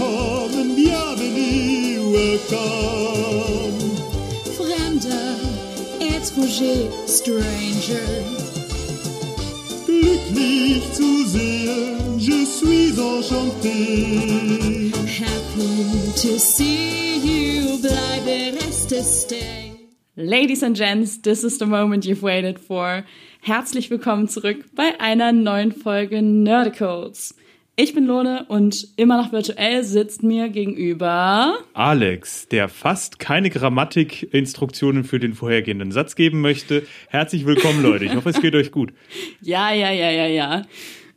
willkommen, bienvenue, welcome. Fremder, étranger, stranger. Glücklich zu sehen, je suis enchanté. Happy to see you, bleibe, reste, stay. Ladies and Gents, this is the moment you've waited for. Herzlich willkommen zurück bei einer neuen Folge Nerdicals. Ich bin Lone und immer noch virtuell sitzt mir gegenüber Alex, der fast keine Grammatikinstruktionen für den vorhergehenden Satz geben möchte. Herzlich willkommen, Leute. Ich hoffe, es geht euch gut. Ja, ja, ja, ja, ja.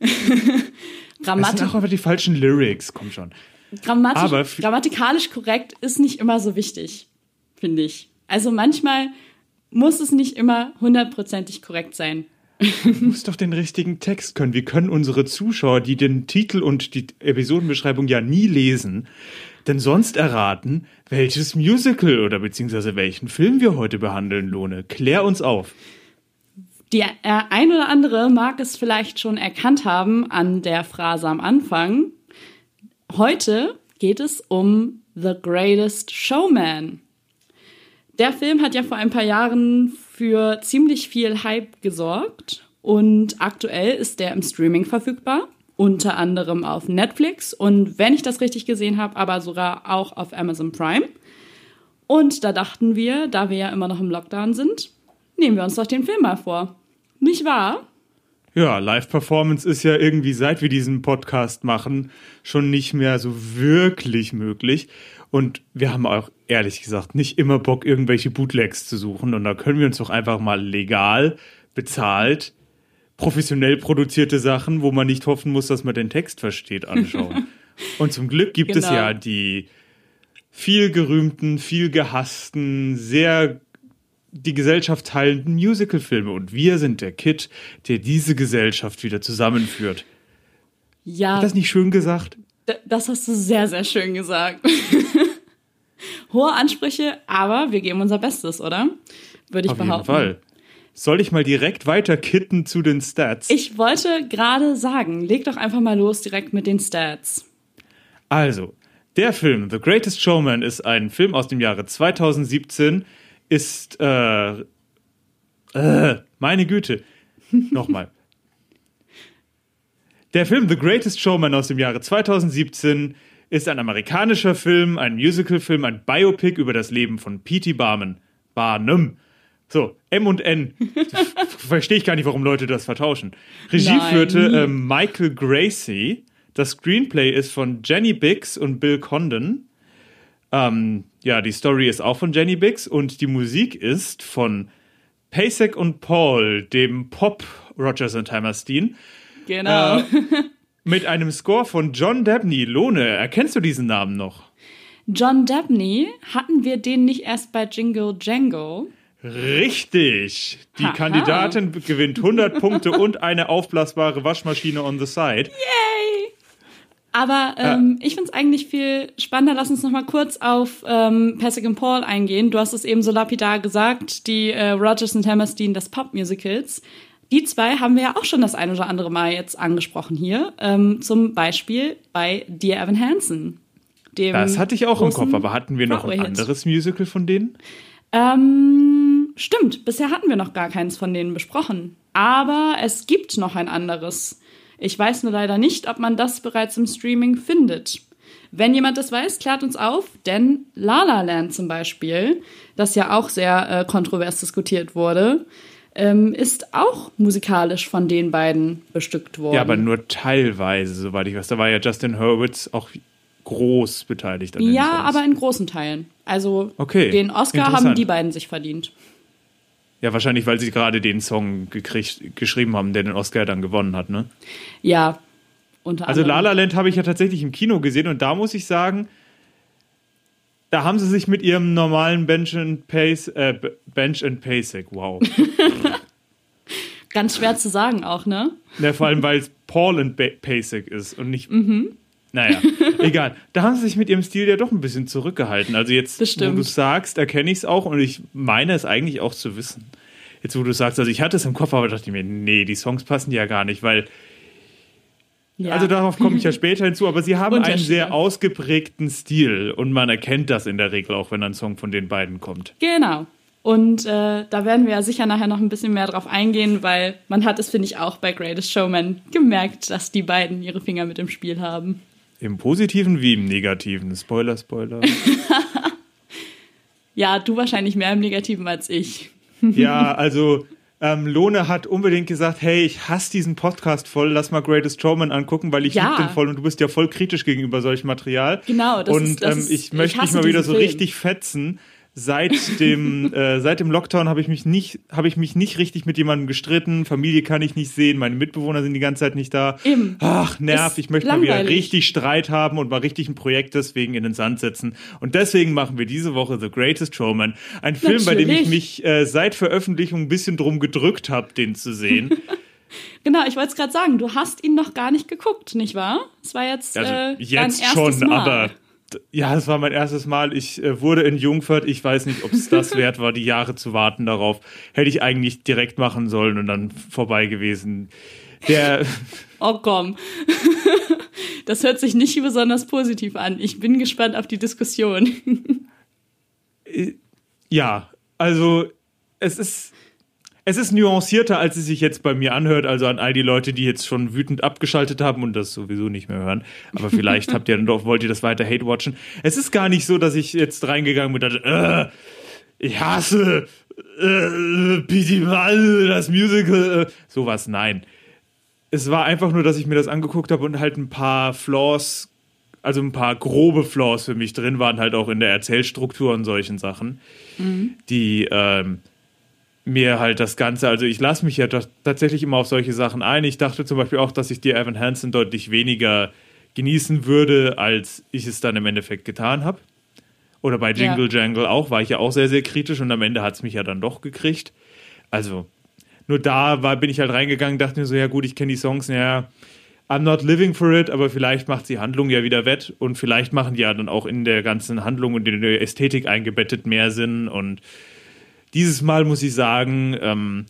Das Grammatik sind auch einfach die falschen Lyrics, komm schon. Grammatisch, Aber grammatikalisch korrekt ist nicht immer so wichtig, finde ich. Also manchmal muss es nicht immer hundertprozentig korrekt sein. Du musst doch den richtigen Text können. Wir können unsere Zuschauer, die den Titel und die Episodenbeschreibung ja nie lesen, denn sonst erraten, welches Musical oder beziehungsweise welchen Film wir heute behandeln, Lohne. Klär uns auf. Die äh, ein oder andere mag es vielleicht schon erkannt haben an der Phrase am Anfang. Heute geht es um The Greatest Showman. Der Film hat ja vor ein paar Jahren für ziemlich viel Hype gesorgt und aktuell ist der im Streaming verfügbar, unter anderem auf Netflix und wenn ich das richtig gesehen habe, aber sogar auch auf Amazon Prime. Und da dachten wir, da wir ja immer noch im Lockdown sind, nehmen wir uns doch den Film mal vor. Nicht wahr? Ja, Live-Performance ist ja irgendwie, seit wir diesen Podcast machen, schon nicht mehr so wirklich möglich. Und wir haben auch ehrlich gesagt nicht immer Bock, irgendwelche Bootlegs zu suchen. Und da können wir uns doch einfach mal legal, bezahlt, professionell produzierte Sachen, wo man nicht hoffen muss, dass man den Text versteht, anschauen. Und zum Glück gibt es Genau. ja die viel gerühmten, viel gehassten, sehr die Gesellschaft teilenden Musicalfilme. Und wir sind der Kit, der diese Gesellschaft wieder zusammenführt. Ja, Hat das nicht schön gesagt? das hast du sehr, sehr schön gesagt. Hohe Ansprüche, aber wir geben unser Bestes, oder? Würde ich Auf behaupten. jeden Fall. Soll ich mal direkt weiter kitten zu den Stats? Ich wollte gerade sagen, leg doch einfach mal los direkt mit den Stats. Also, der Film The Greatest Showman ist ein Film aus dem Jahre 2017, ist, äh, äh meine Güte, nochmal. Der Film The Greatest Showman aus dem Jahre 2017 ist ein amerikanischer Film, ein Musicalfilm, ein Biopic über das Leben von P.T. Barnum. Barnum. So, M und N. Verstehe ich gar nicht, warum Leute das vertauschen. Regie Nein, führte ähm, Michael Gracie. Das Screenplay ist von Jenny Biggs und Bill Condon. Ähm, ja, die Story ist auch von Jenny Biggs und die Musik ist von Pasek und Paul, dem Pop Rogers und Hammerstein, Genau. Äh, mit einem Score von John Dabney. Lohne, erkennst du diesen Namen noch? John Dabney, hatten wir den nicht erst bei Jingle Django? Richtig. Die Haha. Kandidatin gewinnt 100 Punkte und eine aufblasbare Waschmaschine on the side. Aber ähm, ich finde es eigentlich viel spannender. Lass uns noch mal kurz auf ähm, Pasek und Paul eingehen. Du hast es eben so lapidar gesagt, die äh, Rogers und Hammerstein des Pop-Musicals. Die zwei haben wir ja auch schon das ein oder andere Mal jetzt angesprochen hier. Ähm, zum Beispiel bei Dear Evan Hansen. Das hatte ich auch im Kopf, aber hatten wir noch ein anderes Musical von denen? Ähm, stimmt, bisher hatten wir noch gar keins von denen besprochen. Aber es gibt noch ein anderes. Ich weiß nur leider nicht, ob man das bereits im Streaming findet. Wenn jemand das weiß, klärt uns auf, denn La La Land zum Beispiel, das ja auch sehr äh, kontrovers diskutiert wurde, ähm, ist auch musikalisch von den beiden bestückt worden. Ja, aber nur teilweise, soweit ich weiß. Da war ja Justin Hurwitz auch groß beteiligt an den Ja, Songs. aber in großen Teilen. Also Okay, den Oscar haben die beiden sich verdient. Ja, wahrscheinlich, weil sie gerade den Song gekriegt, geschrieben haben, der den Oscar dann gewonnen hat, ne? Ja, unter Also La anderem. La Land habe ich ja tatsächlich im Kino gesehen und da muss ich sagen, da haben sie sich mit ihrem normalen Bench and Pace, äh, Bench and Pasek, wow. Ganz schwer zu sagen auch, ne? ja, vor allem, weil es Paul and ba Pasek ist und nicht. Naja, egal. Da haben sie sich mit ihrem Stil ja doch ein bisschen zurückgehalten. Also jetzt, wo du sagst, erkenne ich es auch und ich meine es eigentlich auch zu wissen. Jetzt, wo du sagst, also ich hatte es im Kopf, aber dachte ich mir, nee, die Songs passen ja gar nicht, weil Ja. Also darauf komme ich ja später hinzu, aber sie haben einen sehr ausgeprägten Stil und man erkennt das in der Regel auch, wenn ein Song von den beiden kommt. Genau. Und äh, da werden wir ja sicher nachher noch ein bisschen mehr drauf eingehen, weil man hat es, finde ich, auch bei Greatest Showman gemerkt, dass die beiden ihre Finger mit im Spiel haben. Im Positiven wie im Negativen. Spoiler, Spoiler. Ja, du wahrscheinlich mehr im Negativen als ich. ja, also ähm, Lone hat unbedingt gesagt, hey, ich hasse diesen Podcast voll, lass mal Greatest Showman angucken, weil ich Ja. liebe den voll und du bist ja voll kritisch gegenüber solchem Material. Genau, das Und ist- das ähm, ich ich möchte mich hasse mal wieder so Film. richtig fetzen. Seit dem, äh, seit dem Lockdown habe ich mich nicht, habe ich mich nicht richtig mit jemandem gestritten. Familie kann ich nicht sehen, meine Mitbewohner sind die ganze Zeit nicht da. Eben. Ach, nerv, Ist ich möchte mal wieder langweilig. richtig Streit haben und mal richtig ein Projekt deswegen in den Sand setzen. Und deswegen machen wir diese Woche The Greatest Showman. Ein Film, bei dem ich mich äh, seit Veröffentlichung ein bisschen drum gedrückt habe, den zu sehen. Genau, ich wollte es gerade sagen, du hast ihn noch gar nicht geguckt, nicht wahr? Es war jetzt, Also äh, jetzt dein erstes schon, Mal. aber ja, es war mein erstes Mal. Ich äh, wurde in Jungfurt. Ich weiß nicht, ob es das wert war, die Jahre zu warten darauf. Hätte ich eigentlich direkt machen sollen und dann vorbei gewesen. Der, Oh komm. Das hört sich nicht besonders positiv an. Ich bin gespannt auf die Diskussion. ja, also es ist, es ist nuancierter, als es sich jetzt bei mir anhört. Also an all die Leute, die jetzt schon wütend abgeschaltet haben und das sowieso nicht mehr hören. Aber vielleicht habt ihr dann doch, wollt ihr das weiter hate watchen. Es ist gar nicht so, dass ich jetzt reingegangen bin und dachte, äh, ich hasse äh, P.T. Mal, das Musical. Äh, sowas, nein. Es war einfach nur, dass ich mir das angeguckt habe und halt ein paar Flaws, also ein paar grobe Flaws für mich drin waren, halt auch in der Erzählstruktur und solchen Sachen, die ähm, mir halt das Ganze, also ich lasse mich ja ta- tatsächlich immer auf solche Sachen ein. Ich dachte zum Beispiel auch, dass ich die Evan Hansen deutlich weniger genießen würde, als ich es dann im Endeffekt getan habe. Oder bei Ja. Jingle Jangle auch, war ich ja auch sehr, sehr kritisch und am Ende hat es mich ja dann doch gekriegt. Also, nur da war, bin ich halt reingegangen, dachte mir so, ja gut, ich kenne die Songs, ja, I'm not living for it, aber vielleicht macht die Handlung ja wieder wett und vielleicht machen die ja dann auch in der ganzen Handlung und in der Ästhetik eingebettet mehr Sinn und dieses Mal muss ich sagen, ähm,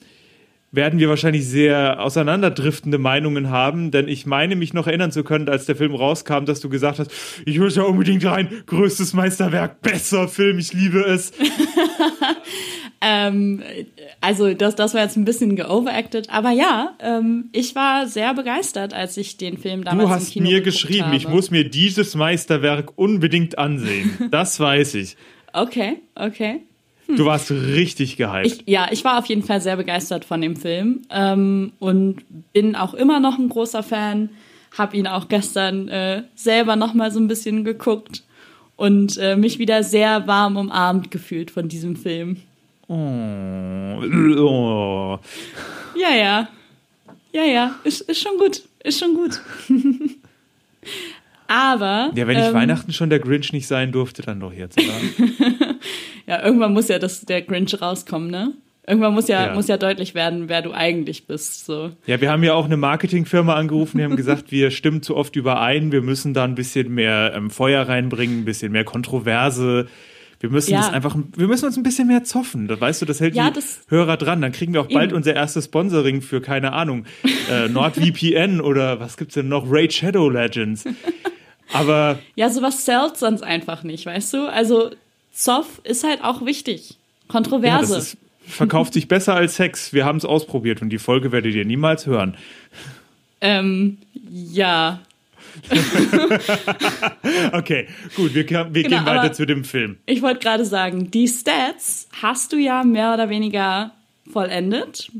werden wir wahrscheinlich sehr auseinanderdriftende Meinungen haben, denn ich meine mich noch erinnern zu können, als der Film rauskam, dass du gesagt hast, ich muss ja unbedingt rein, größtes Meisterwerk, besser Film, ich liebe es. Ähm, also das, das war jetzt ein bisschen geoveracted, aber ja, ähm, ich war sehr begeistert, als ich den Film damals Du im hast Kino mir geschrieben, habe. ich muss mir dieses Meisterwerk unbedingt ansehen. Das weiß ich. Okay, okay. Du warst richtig gehypt. Ich, ja, ich war auf jeden Fall sehr begeistert von dem Film ähm, und bin auch immer noch ein großer Fan. Hab ihn auch gestern äh, selber noch mal so ein bisschen geguckt und äh, mich wieder sehr warm umarmt gefühlt von diesem Film. oh. Ja, ja. Ja, ja. Ist, ist schon gut. Ist schon gut. Aber. Ja, wenn ich ähm, Weihnachten schon der Grinch nicht sein durfte, dann doch jetzt. Oder? Ja, irgendwann muss ja das, der Grinch rauskommen, ne? Irgendwann muss ja, Ja. muss ja deutlich werden, wer du eigentlich bist. So. Ja, wir haben ja auch eine Marketingfirma angerufen, die haben gesagt, wir stimmen zu oft überein, wir müssen da ein bisschen mehr ähm, Feuer reinbringen, ein bisschen mehr Kontroverse. Wir müssen Ja. das einfach, wir müssen uns ein bisschen mehr zoffen. Das weißt du, das hält Ja, die das- Hörer dran. Dann kriegen wir auch bald unser erstes Sponsoring für, keine Ahnung, äh, NordVPN oder was gibt's denn noch? Raid Shadow Legends. Aber Ja, sowas zählt sonst einfach nicht, weißt du? Also, Zoff ist halt auch wichtig. ja, das Kontroverse. ist, verkauft sich besser als Sex. Wir haben es ausprobiert und die Folge werdet ihr niemals hören. ähm, ja. Okay, gut, wir, wir Genau, gehen weiter zu dem Film. Ich wollte gerade sagen, die Stats hast du ja mehr oder weniger vollendet.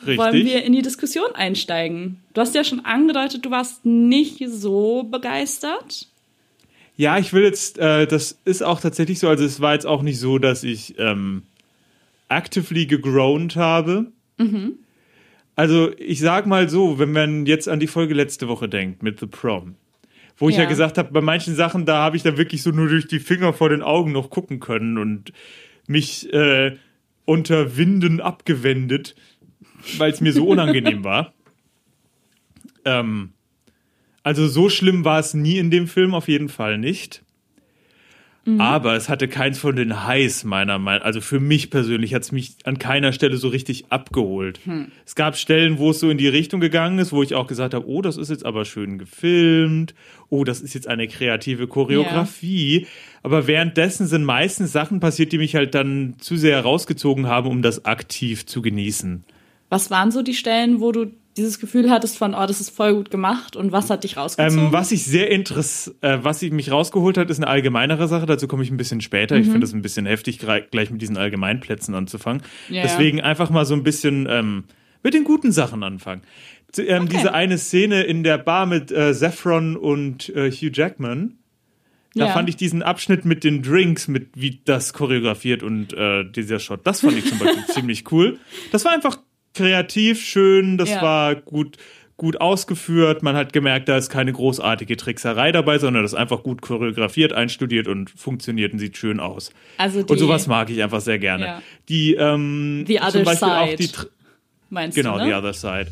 Richtig. Wollen wir in die Diskussion einsteigen? Du hast ja schon angedeutet, du warst nicht so begeistert. Ja, ich will jetzt, äh, das ist auch tatsächlich so, also es war jetzt auch nicht so, dass ich ähm, actively gegroaned habe. Also ich sag mal so, wenn man jetzt an die Folge letzte Woche denkt mit The Prom, wo ich ja, Ja. gesagt habe, bei manchen Sachen, da habe ich dann wirklich so nur durch die Finger vor den Augen noch gucken können und mich äh, unter Winden abgewendet, weil es mir so unangenehm war. Ähm, also so schlimm war es nie in dem Film, auf jeden Fall nicht. Aber es hatte keins von den Highs meiner Meinung Also für mich persönlich hat es mich an keiner Stelle so richtig abgeholt. Es gab Stellen, wo es so in die Richtung gegangen ist, wo ich auch gesagt habe, oh, das ist jetzt aber schön gefilmt. Oh, das ist jetzt eine kreative Choreografie. Aber währenddessen sind meistens Sachen passiert, die mich halt dann zu sehr rausgezogen haben, um das aktiv zu genießen. Was waren so die Stellen, wo du dieses Gefühl hattest von, oh, das ist voll gut gemacht und was hat dich rausgezogen? Ähm, was ich sehr interess äh, was ich mich rausgeholt hat, ist eine allgemeinere Sache. Dazu komme ich ein bisschen später. Ich finde es ein bisschen heftig, gleich mit diesen Allgemeinplätzen anzufangen. Ja, Deswegen einfach mal so ein bisschen ähm, mit den guten Sachen anfangen. Ähm, Okay. Diese eine Szene in der Bar mit äh, Saffron und äh, Hugh Jackman. Da Ja. fand ich diesen Abschnitt mit den Drinks, mit wie das choreografiert und äh, dieser Shot, das fand ich zum Beispiel ziemlich cool. Das war einfach kreativ, schön, das Ja. war gut, gut ausgeführt. Man hat gemerkt, da ist keine großartige Trickserei dabei, sondern das ist einfach gut choreografiert, einstudiert und funktioniert und sieht schön aus. Also die, und sowas mag ich einfach sehr gerne. Ja. Die, ähm, The Other Side. die, meinst genau, du, The ne? Other Side.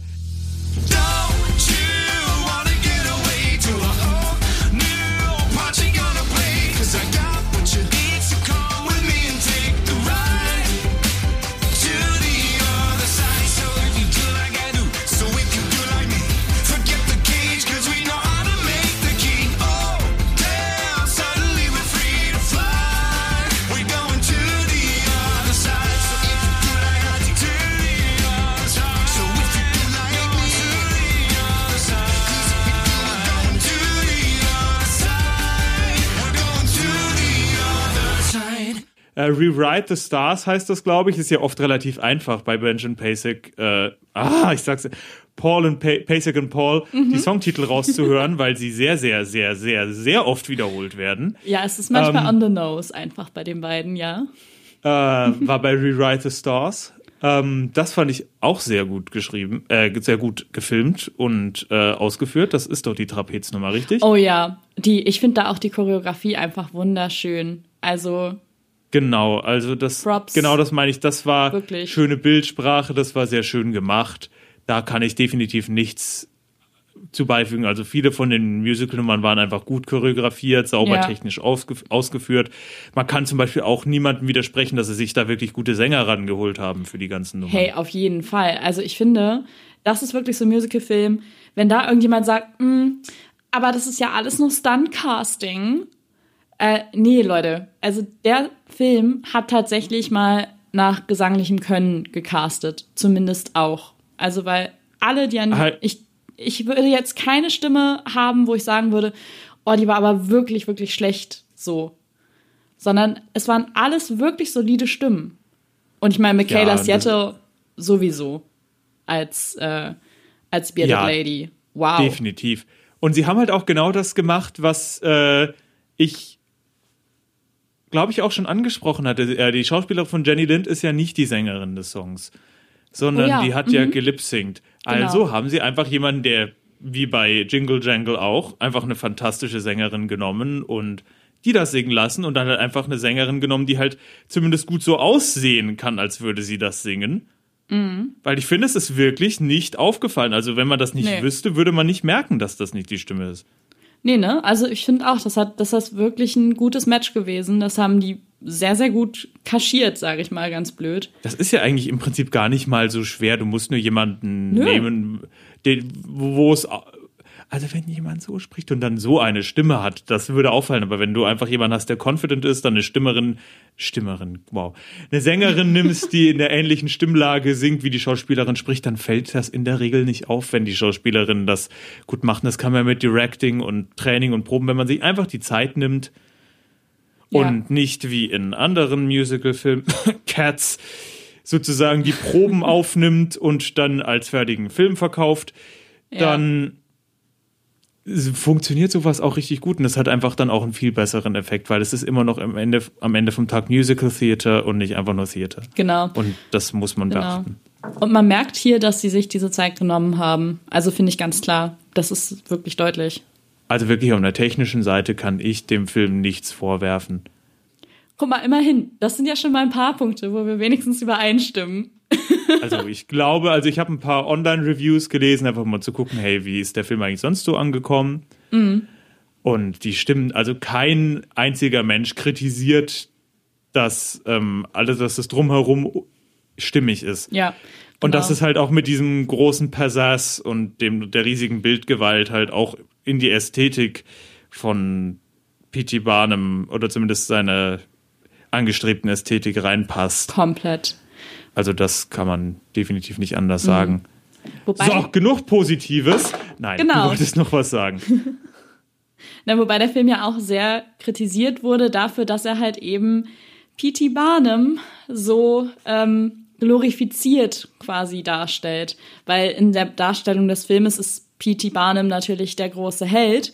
Äh, Rewrite the Stars heißt das, glaube ich. Ist ja oft relativ einfach bei Benjamin Pasek. Äh, ah, ich sag's. Paul und pa Pasek und Paul, die Songtitel rauszuhören, weil sie sehr, sehr, sehr, sehr, sehr oft wiederholt werden. Ja, es ist manchmal Ähm, on the nose einfach bei den beiden, ja. Äh, war bei Rewrite the Stars. Ähm, das fand ich auch sehr gut geschrieben, äh, sehr gut gefilmt und äh, ausgeführt. Das ist doch die Trapeznummer, richtig? Oh ja, die, ich finde da auch die Choreografie einfach wunderschön. Also, Genau, also das Props. genau das meine ich, das war Wirklich. schöne Bildsprache, das war sehr schön gemacht. Da kann ich definitiv nichts zu beifügen. Also viele von den Musical-Nummern waren einfach gut choreografiert, sauber Ja. technisch ausgef ausgeführt. Man kann zum Beispiel auch niemandem widersprechen, dass sie sich da wirklich gute Sänger rangeholt haben für die ganzen Nummern. hey, auf jeden Fall. Also ich finde, das ist wirklich so ein Musical-Film. Wenn da irgendjemand sagt, "Mm, aber das ist ja alles nur Stunt-Casting. Äh, nee, Leute. Also der Film hat tatsächlich mal nach gesanglichem Können gecastet. Zumindest auch. Also weil alle, die an Halt. ich, ich würde jetzt keine Stimme haben, wo ich sagen würde, oh, die war aber wirklich, wirklich schlecht so. Sondern es waren alles wirklich solide Stimmen. Und ich meine, Michaela Ja, Seattle sowieso als, äh, als Bearded Ja, Lady. Wow. Definitiv. Und sie haben halt auch genau das gemacht, was äh, ich glaube ich auch schon angesprochen hatte. Äh, die Schauspielerin von Jenny Lind ist ja nicht die Sängerin des Songs, sondern Oh ja, die hat ja mhm. gelipsingt. Genau. Also haben sie einfach jemanden, der wie bei Jingle Jangle auch einfach eine fantastische Sängerin genommen und die das singen lassen und dann halt einfach eine Sängerin genommen, die halt zumindest gut so aussehen kann, als würde sie das singen. Mhm. Weil ich finde, es ist wirklich nicht aufgefallen. Also wenn man das nicht Nee. wüsste, würde man nicht merken, dass das nicht die Stimme ist. Nee, ne? Also ich finde auch, das hat, das ist wirklich ein gutes Match gewesen. Das haben die sehr, sehr gut kaschiert, sage ich mal ganz blöd. Das ist ja eigentlich im Prinzip gar nicht mal so schwer. Du musst nur jemanden Nö. nehmen, den, wo wo es. Also wenn jemand so spricht und dann so eine Stimme hat, das würde auffallen. Aber wenn du einfach jemanden hast, der confident ist, dann eine Stimmerin, Stimmerin, wow, eine Sängerin nimmst, die in der ähnlichen Stimmlage singt, wie die Schauspielerin spricht, dann fällt das in der Regel nicht auf, wenn die Schauspielerin das gut macht. Und Das kann man mit Directing und Training und Proben, wenn man sich einfach die Zeit nimmt Ja. und nicht wie in anderen Musicalfilmen Cats sozusagen die Proben aufnimmt und dann als fertigen Film verkauft, dann funktioniert sowas auch richtig gut und es hat einfach dann auch einen viel besseren Effekt, weil es ist immer noch am Ende, am Ende vom Tag Musical Theater und nicht einfach nur Theater. Genau. Und das muss man Genau. beachten. Und man merkt hier, dass sie sich diese Zeit genommen haben. Also finde ich ganz klar. Das ist wirklich deutlich. Also wirklich auf der technischen Seite kann ich dem Film nichts vorwerfen. Guck mal, immerhin. Das sind ja schon mal ein paar Punkte, wo wir wenigstens übereinstimmen. Also ich glaube, also ich habe ein paar Online-Reviews gelesen, einfach mal zu gucken, hey, wie ist der Film eigentlich sonst so angekommen? Und die stimmen, also kein einziger Mensch kritisiert, dass ähm, alles, dass das drumherum stimmig ist. Ja. Und genau. dass es halt auch mit diesem großen Persas und dem der riesigen Bildgewalt halt auch in die Ästhetik von P.T. Barnum oder zumindest seine angestrebten Ästhetik reinpasst. komplett. Also das kann man definitiv nicht anders sagen. Wobei, So, genug Positives. Nein, Genau. du wolltest noch was sagen. na, wobei der Film ja auch sehr kritisiert wurde dafür, dass er halt eben P.T. Barnum so ähm, glorifiziert quasi darstellt. Weil in der Darstellung des Filmes ist P.T. Barnum natürlich der große Held.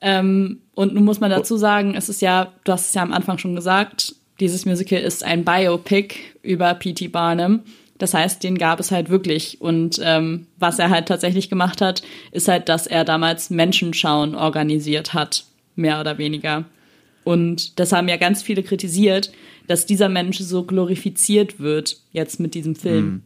Ähm, und nun muss man dazu sagen, es ist ja, du hast es ja am Anfang schon gesagt, dieses Musical ist ein Biopic über P.T. Barnum. Das heißt, den gab es halt wirklich. Und ähm, was er halt tatsächlich gemacht hat, ist halt, dass er damals Menschenschauen organisiert hat, mehr oder weniger. Und das haben ja ganz viele kritisiert, dass dieser Mensch so glorifiziert wird, jetzt mit diesem Film.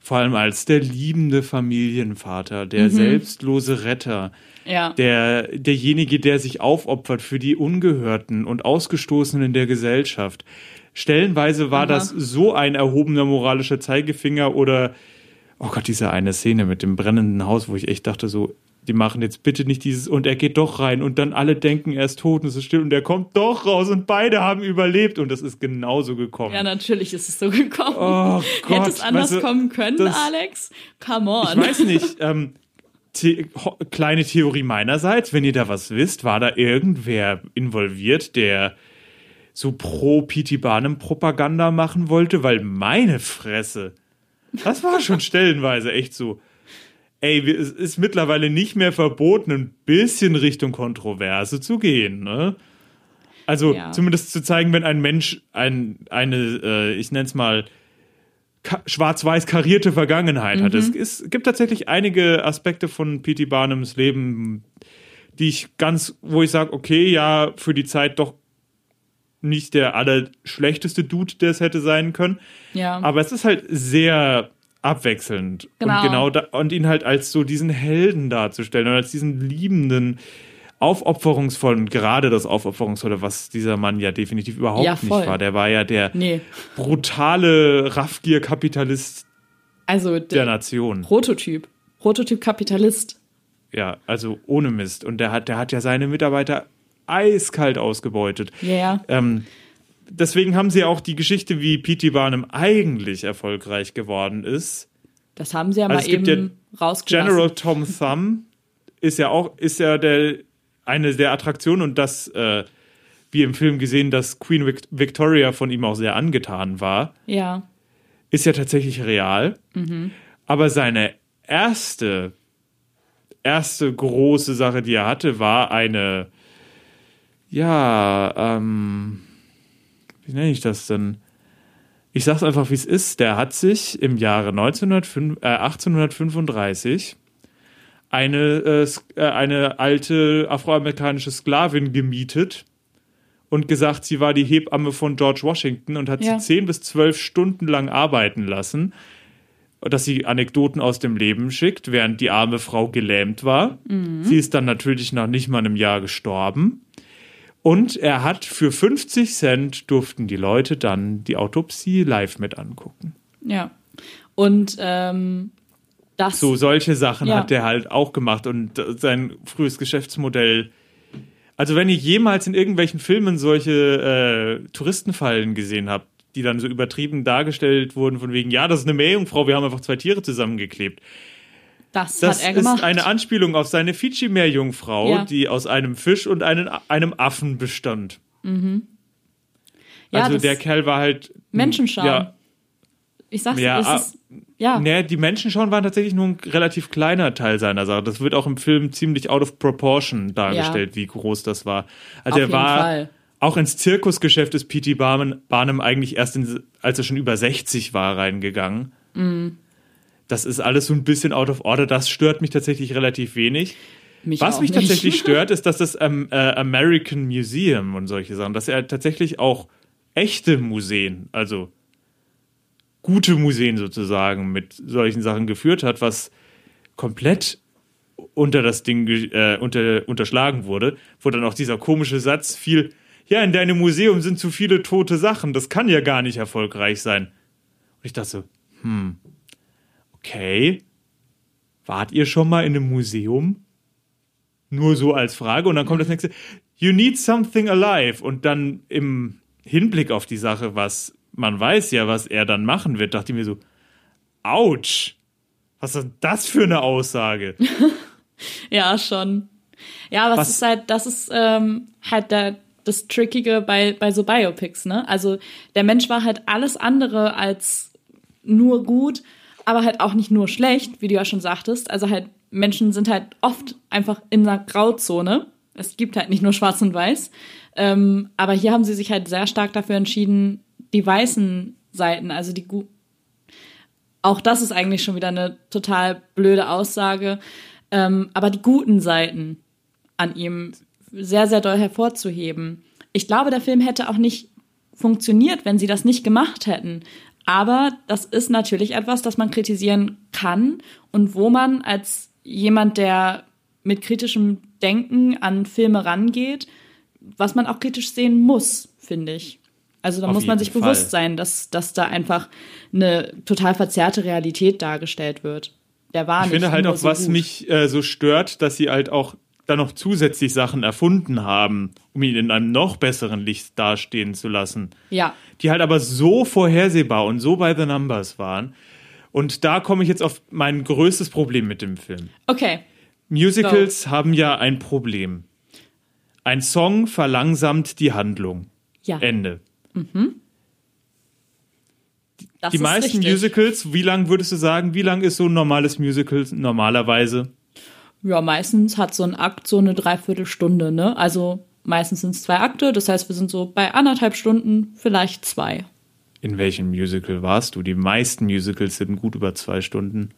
Vor allem als der liebende Familienvater, der selbstlose Retter, Ja. der, derjenige, der sich aufopfert für die Ungehörten und Ausgestoßenen der Gesellschaft. Stellenweise war Aha. das so ein erhobener moralischer Zeigefinger oder, oh Gott, diese eine Szene mit dem brennenden Haus, wo ich echt dachte so, die machen jetzt bitte nicht dieses und er geht doch rein und dann alle denken, er ist tot und es ist still und er kommt doch raus und beide haben überlebt und das ist genauso gekommen. Ja, natürlich ist es so gekommen. Oh Gott, Hätte es anders weißt du, kommen können, das- Alex? Come on. Ich weiß nicht. Ähm, The kleine Theorie meinerseits, wenn ihr da was wisst, war da irgendwer involviert, der so pro P.T. Barnum Propaganda machen wollte, weil meine Fresse, das war schon stellenweise echt so. Ey, es ist mittlerweile nicht mehr verboten, ein bisschen Richtung Kontroverse zu gehen, ne? Also Ja. zumindest zu zeigen, wenn ein Mensch ein, eine, äh, ich nenn's mal, ka- schwarz-weiß karierte Vergangenheit hat. Es, es gibt tatsächlich einige Aspekte von P.T. Barnums Leben, die ich ganz, wo ich sage, okay, ja, für die Zeit doch nicht der allerschlechteste Dude, der es hätte sein können. ja. Aber es ist halt sehr abwechselnd. Genau. Und genau da, und ihn halt als so diesen Helden darzustellen und als diesen liebenden, aufopferungsvollen, gerade das Aufopferungsvolle, was dieser Mann ja definitiv überhaupt Ja, nicht war. Der war ja der nee. brutale Raffgier-Kapitalist Also der der Nation. Prototyp. Prototyp Kapitalist. Ja, also ohne Mist. Und der hat, der hat ja seine Mitarbeiter eiskalt ausgebeutet. Ja, ja. Ähm, deswegen haben sie auch die Geschichte, wie P.T. Barnum eigentlich erfolgreich geworden ist. Das haben sie ja Also mal eben rausgelassen. General Tom Thumb ist ja auch, ist ja der, eine der Attraktionen und das, äh, wie im Film gesehen, dass Queen Vic Victoria von ihm auch sehr angetan war, Ja. ist ja tatsächlich real. Aber seine erste, erste große Sache, die er hatte, war eine, ja, ähm, wie nenne ich das denn? Ich sag's einfach, wie es ist. Der hat sich im Jahre 1905, äh, 1835 eine, äh, äh, eine alte afroamerikanische Sklavin gemietet und gesagt, sie war die Hebamme von George Washington und hat Ja. sie zehn bis zwölf Stunden lang arbeiten lassen, dass sie Anekdoten aus dem Leben schickt, während die arme Frau gelähmt war. Sie ist dann natürlich nach nicht mal einem Jahr gestorben. Und er hat für 50 Cent durften die Leute dann die Autopsie live mit angucken. Ja. Und ähm, das. So, solche Sachen Ja. hat er halt auch gemacht und sein frühes Geschäftsmodell. Also, wenn ihr jemals in irgendwelchen Filmen solche äh, Touristenfallen gesehen habt, die dann so übertrieben dargestellt wurden, von wegen, ja, das ist eine Meerjungfrau, wir haben einfach zwei Tiere zusammengeklebt. das, Das hat er gemacht. ist eine Anspielung auf seine Fidschi-Meerjungfrau, Ja. die aus einem Fisch und einem, einem Affen bestand. ja, also der Kerl war halt. Menschenschauen. Ja, Ich sag's Ja, es ah, ist, ja. Nee, die Menschenschauen waren tatsächlich nur ein relativ kleiner Teil seiner Sache. Das wird auch im Film ziemlich out of proportion dargestellt, wie groß das war. Also Auf er war Fall. auch ins Zirkusgeschäft ist P.T. Barnum, Barnum eigentlich erst, in, als er schon über 60 war, reingegangen. Mhm. Das ist alles so ein bisschen out of order. Das stört mich tatsächlich relativ wenig. Mich Was mich nicht. tatsächlich stört, ist, dass das ähm, äh, American Museum und solche Sachen, dass er tatsächlich auch echte Museen, also gute Museen sozusagen, mit solchen Sachen geführt hat, was komplett unter das Ding äh, unter, unterschlagen wurde, wo dann auch dieser komische Satz fiel, ja, in deinem Museum sind zu viele tote Sachen, das kann ja gar nicht erfolgreich sein. Und ich dachte so, hm, okay, wart ihr schon mal in einem Museum? Nur so als Frage. Und dann kommt das nächste, you need something alive. Und dann im Hinblick auf die Sache, was man weiß ja, was er dann machen wird, dachte ich mir so, ouch, was ist das für eine Aussage? Ja, schon. Ja, aber Was- es ist halt, das ist ähm, halt der, das Trickige bei, bei so Biopics, ne? Also der Mensch war halt alles andere als nur gut, aber halt auch nicht nur schlecht, wie du ja schon sagtest. Also halt, Menschen sind halt oft einfach in einer Grauzone. Es gibt halt nicht nur schwarz und weiß. Ähm, aber hier haben sie sich halt sehr stark dafür entschieden, die weißen Seiten, also die gu auch das ist eigentlich schon wieder eine total blöde Aussage. Ähm, aber die guten Seiten an ihm sehr, sehr doll hervorzuheben. Ich glaube, der Film hätte auch nicht funktioniert, wenn sie das nicht gemacht hätten. Aber das ist natürlich etwas, das man kritisieren kann und wo man als jemand, der mit kritischem Denken an Filme rangeht, was man auch kritisch sehen muss, finde ich. Also da Auf muss man sich bewusst Fall. sein, dass, dass da einfach eine total verzerrte Realität dargestellt wird. Der war Ich finde halt auch, so was gut. mich äh, so stört, dass sie halt auch da noch zusätzlich Sachen erfunden haben, um ihn in einem noch besseren Licht dastehen zu lassen. Ja, Die halt aber so vorhersehbar und so by the numbers waren. Und da komme ich jetzt auf mein größtes Problem mit dem Film. okay. Musicals haben ja ein Problem. Ein Song verlangsamt die Handlung. Ja, Ende. Das die ist meisten richtig. Musicals, wie lang würdest du sagen, wie lang ist so ein normales Musical normalerweise? Ja, meistens hat so ein Akt so eine Dreiviertelstunde, ne? Also meistens sind es zwei Akte, das heißt, wir sind so bei anderthalb Stunden, vielleicht zwei. In welchem Musical warst du? Die meisten Musicals sind gut über zwei Stunden.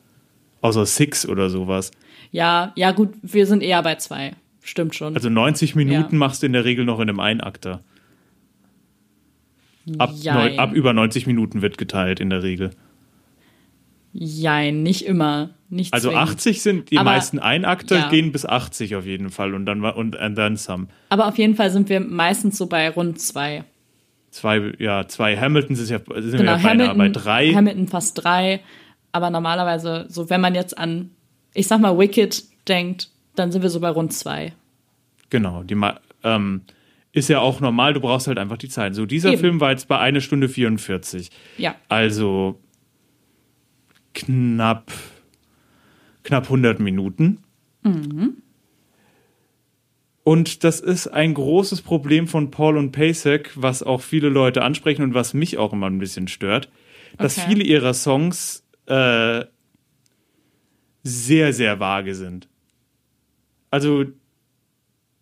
Außer Six oder sowas. Ja, ja, gut, wir sind eher bei zwei. Stimmt schon. Also 90 Minuten Ja. machst du in der Regel noch in einem Einakter. Ab, Jein. neu, ab über 90 Minuten wird geteilt in der Regel. Jein, nicht immer. Nicht Also zwingend. 80 sind die Aber- meisten Einakter, ja. gehen bis 80 auf jeden Fall und dann und and then some. Aber auf jeden Fall sind wir meistens so bei rund zwei. Zwei, ja, zwei Hamiltons ist ja, sind wir Genau, ja beinahe Hamilton, bei drei. Hamilton fast drei. Aber normalerweise, so wenn man jetzt an, ich sag mal, Wicked denkt, dann sind wir so bei rund zwei. Genau, die ähm, ist ja auch normal, du brauchst halt einfach die Zeit. So, dieser Eben. Film war jetzt bei einer Stunde 44. Ja, Also knapp, knapp 100 Minuten. Und das ist ein großes Problem von Paul und Pasek, was auch viele Leute ansprechen und was mich auch immer ein bisschen stört, dass Okay. viele ihrer Songs äh, sehr, sehr vage sind. Also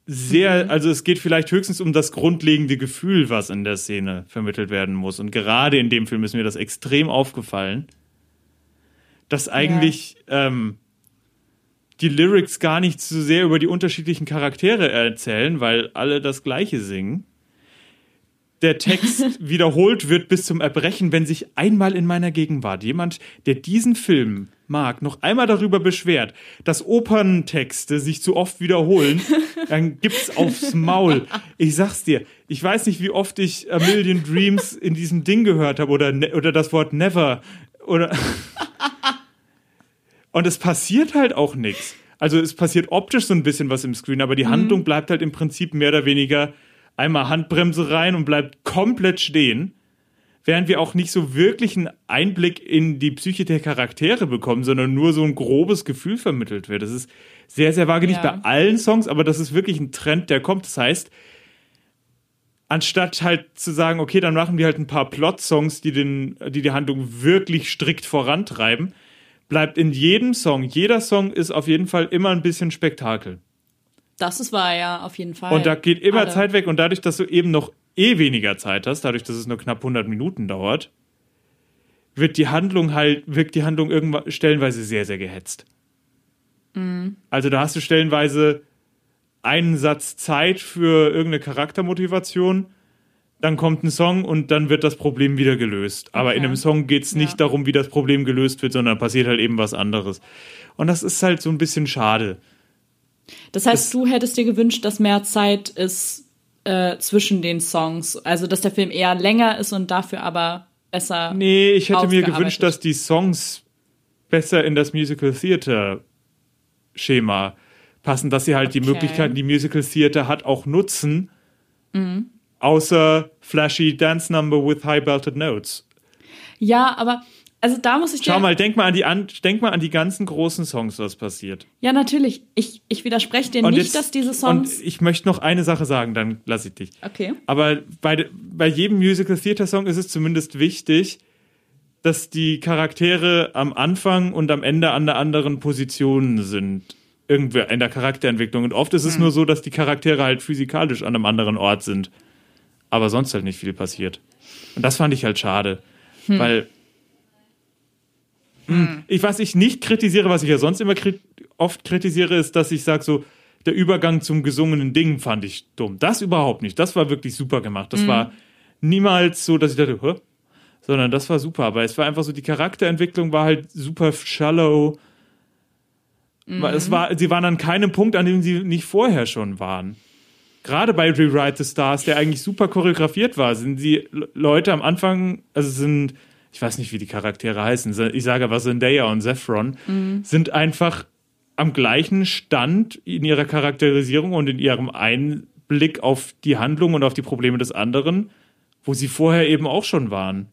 sehr, also es geht vielleicht höchstens um das grundlegende Gefühl, was in der Szene vermittelt werden muss. Und gerade in dem Film ist mir das extrem aufgefallen, dass eigentlich ähm, die Lyrics gar nicht so sehr über die unterschiedlichen Charaktere erzählen, weil alle das Gleiche singen. Der Text wiederholt wird bis zum Erbrechen, wenn sich einmal in meiner Gegenwart jemand, der diesen Film mag, noch einmal darüber beschwert, dass Operntexte sich zu oft wiederholen, dann gibt's aufs Maul. Ich sag's dir, ich weiß nicht, wie oft ich A Million Dreams in diesem Ding gehört habe oder, ne oder das Wort Never oder und es passiert halt auch nichts. Also es passiert optisch so ein bisschen was im Screen, aber die Handlung bleibt halt im Prinzip mehr oder weniger einmal Handbremse rein und bleibt komplett stehen. Während wir auch nicht so wirklich einen Einblick in die Psyche der Charaktere bekommen, sondern nur so ein grobes Gefühl vermittelt wird. Das ist sehr, sehr vage, nicht Ja. bei allen Songs, aber das ist wirklich ein Trend, der kommt. Das heißt, anstatt halt zu sagen, okay, dann machen wir halt ein paar Plot-Songs, die, den, die die Handlung wirklich strikt vorantreiben, bleibt in jedem Song, jeder Song ist auf jeden Fall immer ein bisschen Spektakel. das ist wahr, ja, auf jeden Fall. Und da geht immer Alle. Zeit weg und dadurch, dass du eben noch eh weniger Zeit hast, dadurch, dass es nur knapp 100 Minuten dauert, wird die Handlung halt, wirkt die Handlung irgendwann stellenweise sehr, sehr gehetzt. Mhm. Also da hast du stellenweise einen Satz Zeit für irgendeine Charaktermotivation, dann kommt ein Song und dann wird das Problem wieder gelöst. Aber in Okay. einem Song geht es nicht Ja. darum, wie das Problem gelöst wird, sondern passiert halt eben was anderes. Und das ist halt so ein bisschen schade. Das heißt, du hättest dir gewünscht, dass mehr Zeit ist äh, zwischen den Songs. Also, dass der Film eher länger ist und dafür aber besser. Nee, ich hätte mir gewünscht, dass die Songs besser in das Musical Theater Schema passen, dass sie halt die Okay. Möglichkeiten, die Musical Theater hat, auch nutzen. Außer flashy Dance Number with high belted notes. Ja, aber also da muss ich Schau mal, denk mal an die an, denk mal an die ganzen großen Songs, was passiert. Ja, natürlich. Ich, ich widerspreche dir Und nicht, jetzt- dass diese Songs. Und ich möchte noch eine Sache sagen, dann lasse ich dich. okay. Aber bei, bei jedem Musical Theater Song ist es zumindest wichtig, dass die Charaktere am Anfang und am Ende an der anderen Position sind. Irgendwie in der Charakterentwicklung. Und oft ist es nur so, dass die Charaktere halt physikalisch an einem anderen Ort sind. Aber sonst halt nicht viel passiert. Und das fand ich halt schade. Weil. Hm, Ich, was ich nicht kritisiere, was ich ja sonst immer krit oft kritisiere, ist, dass ich sage so, der Übergang zum gesungenen Ding fand ich dumm. Das überhaupt nicht. Das war wirklich super gemacht. Das war niemals so, dass ich dachte, Hä? sondern das war super. Aber es war einfach so, die Charakterentwicklung war halt super shallow. Weil Es war, sie waren an keinem Punkt, an dem sie nicht vorher schon waren. Gerade bei Rewrite the Stars, der eigentlich super choreografiert war, sind die Le- Leute am Anfang, also sind, ich weiß nicht, wie die Charaktere heißen, ich sage aber Zendaya und Zephron, sind einfach am gleichen Stand in ihrer Charakterisierung und in ihrem Einblick auf die Handlung und auf die Probleme des anderen, wo sie vorher eben auch schon waren.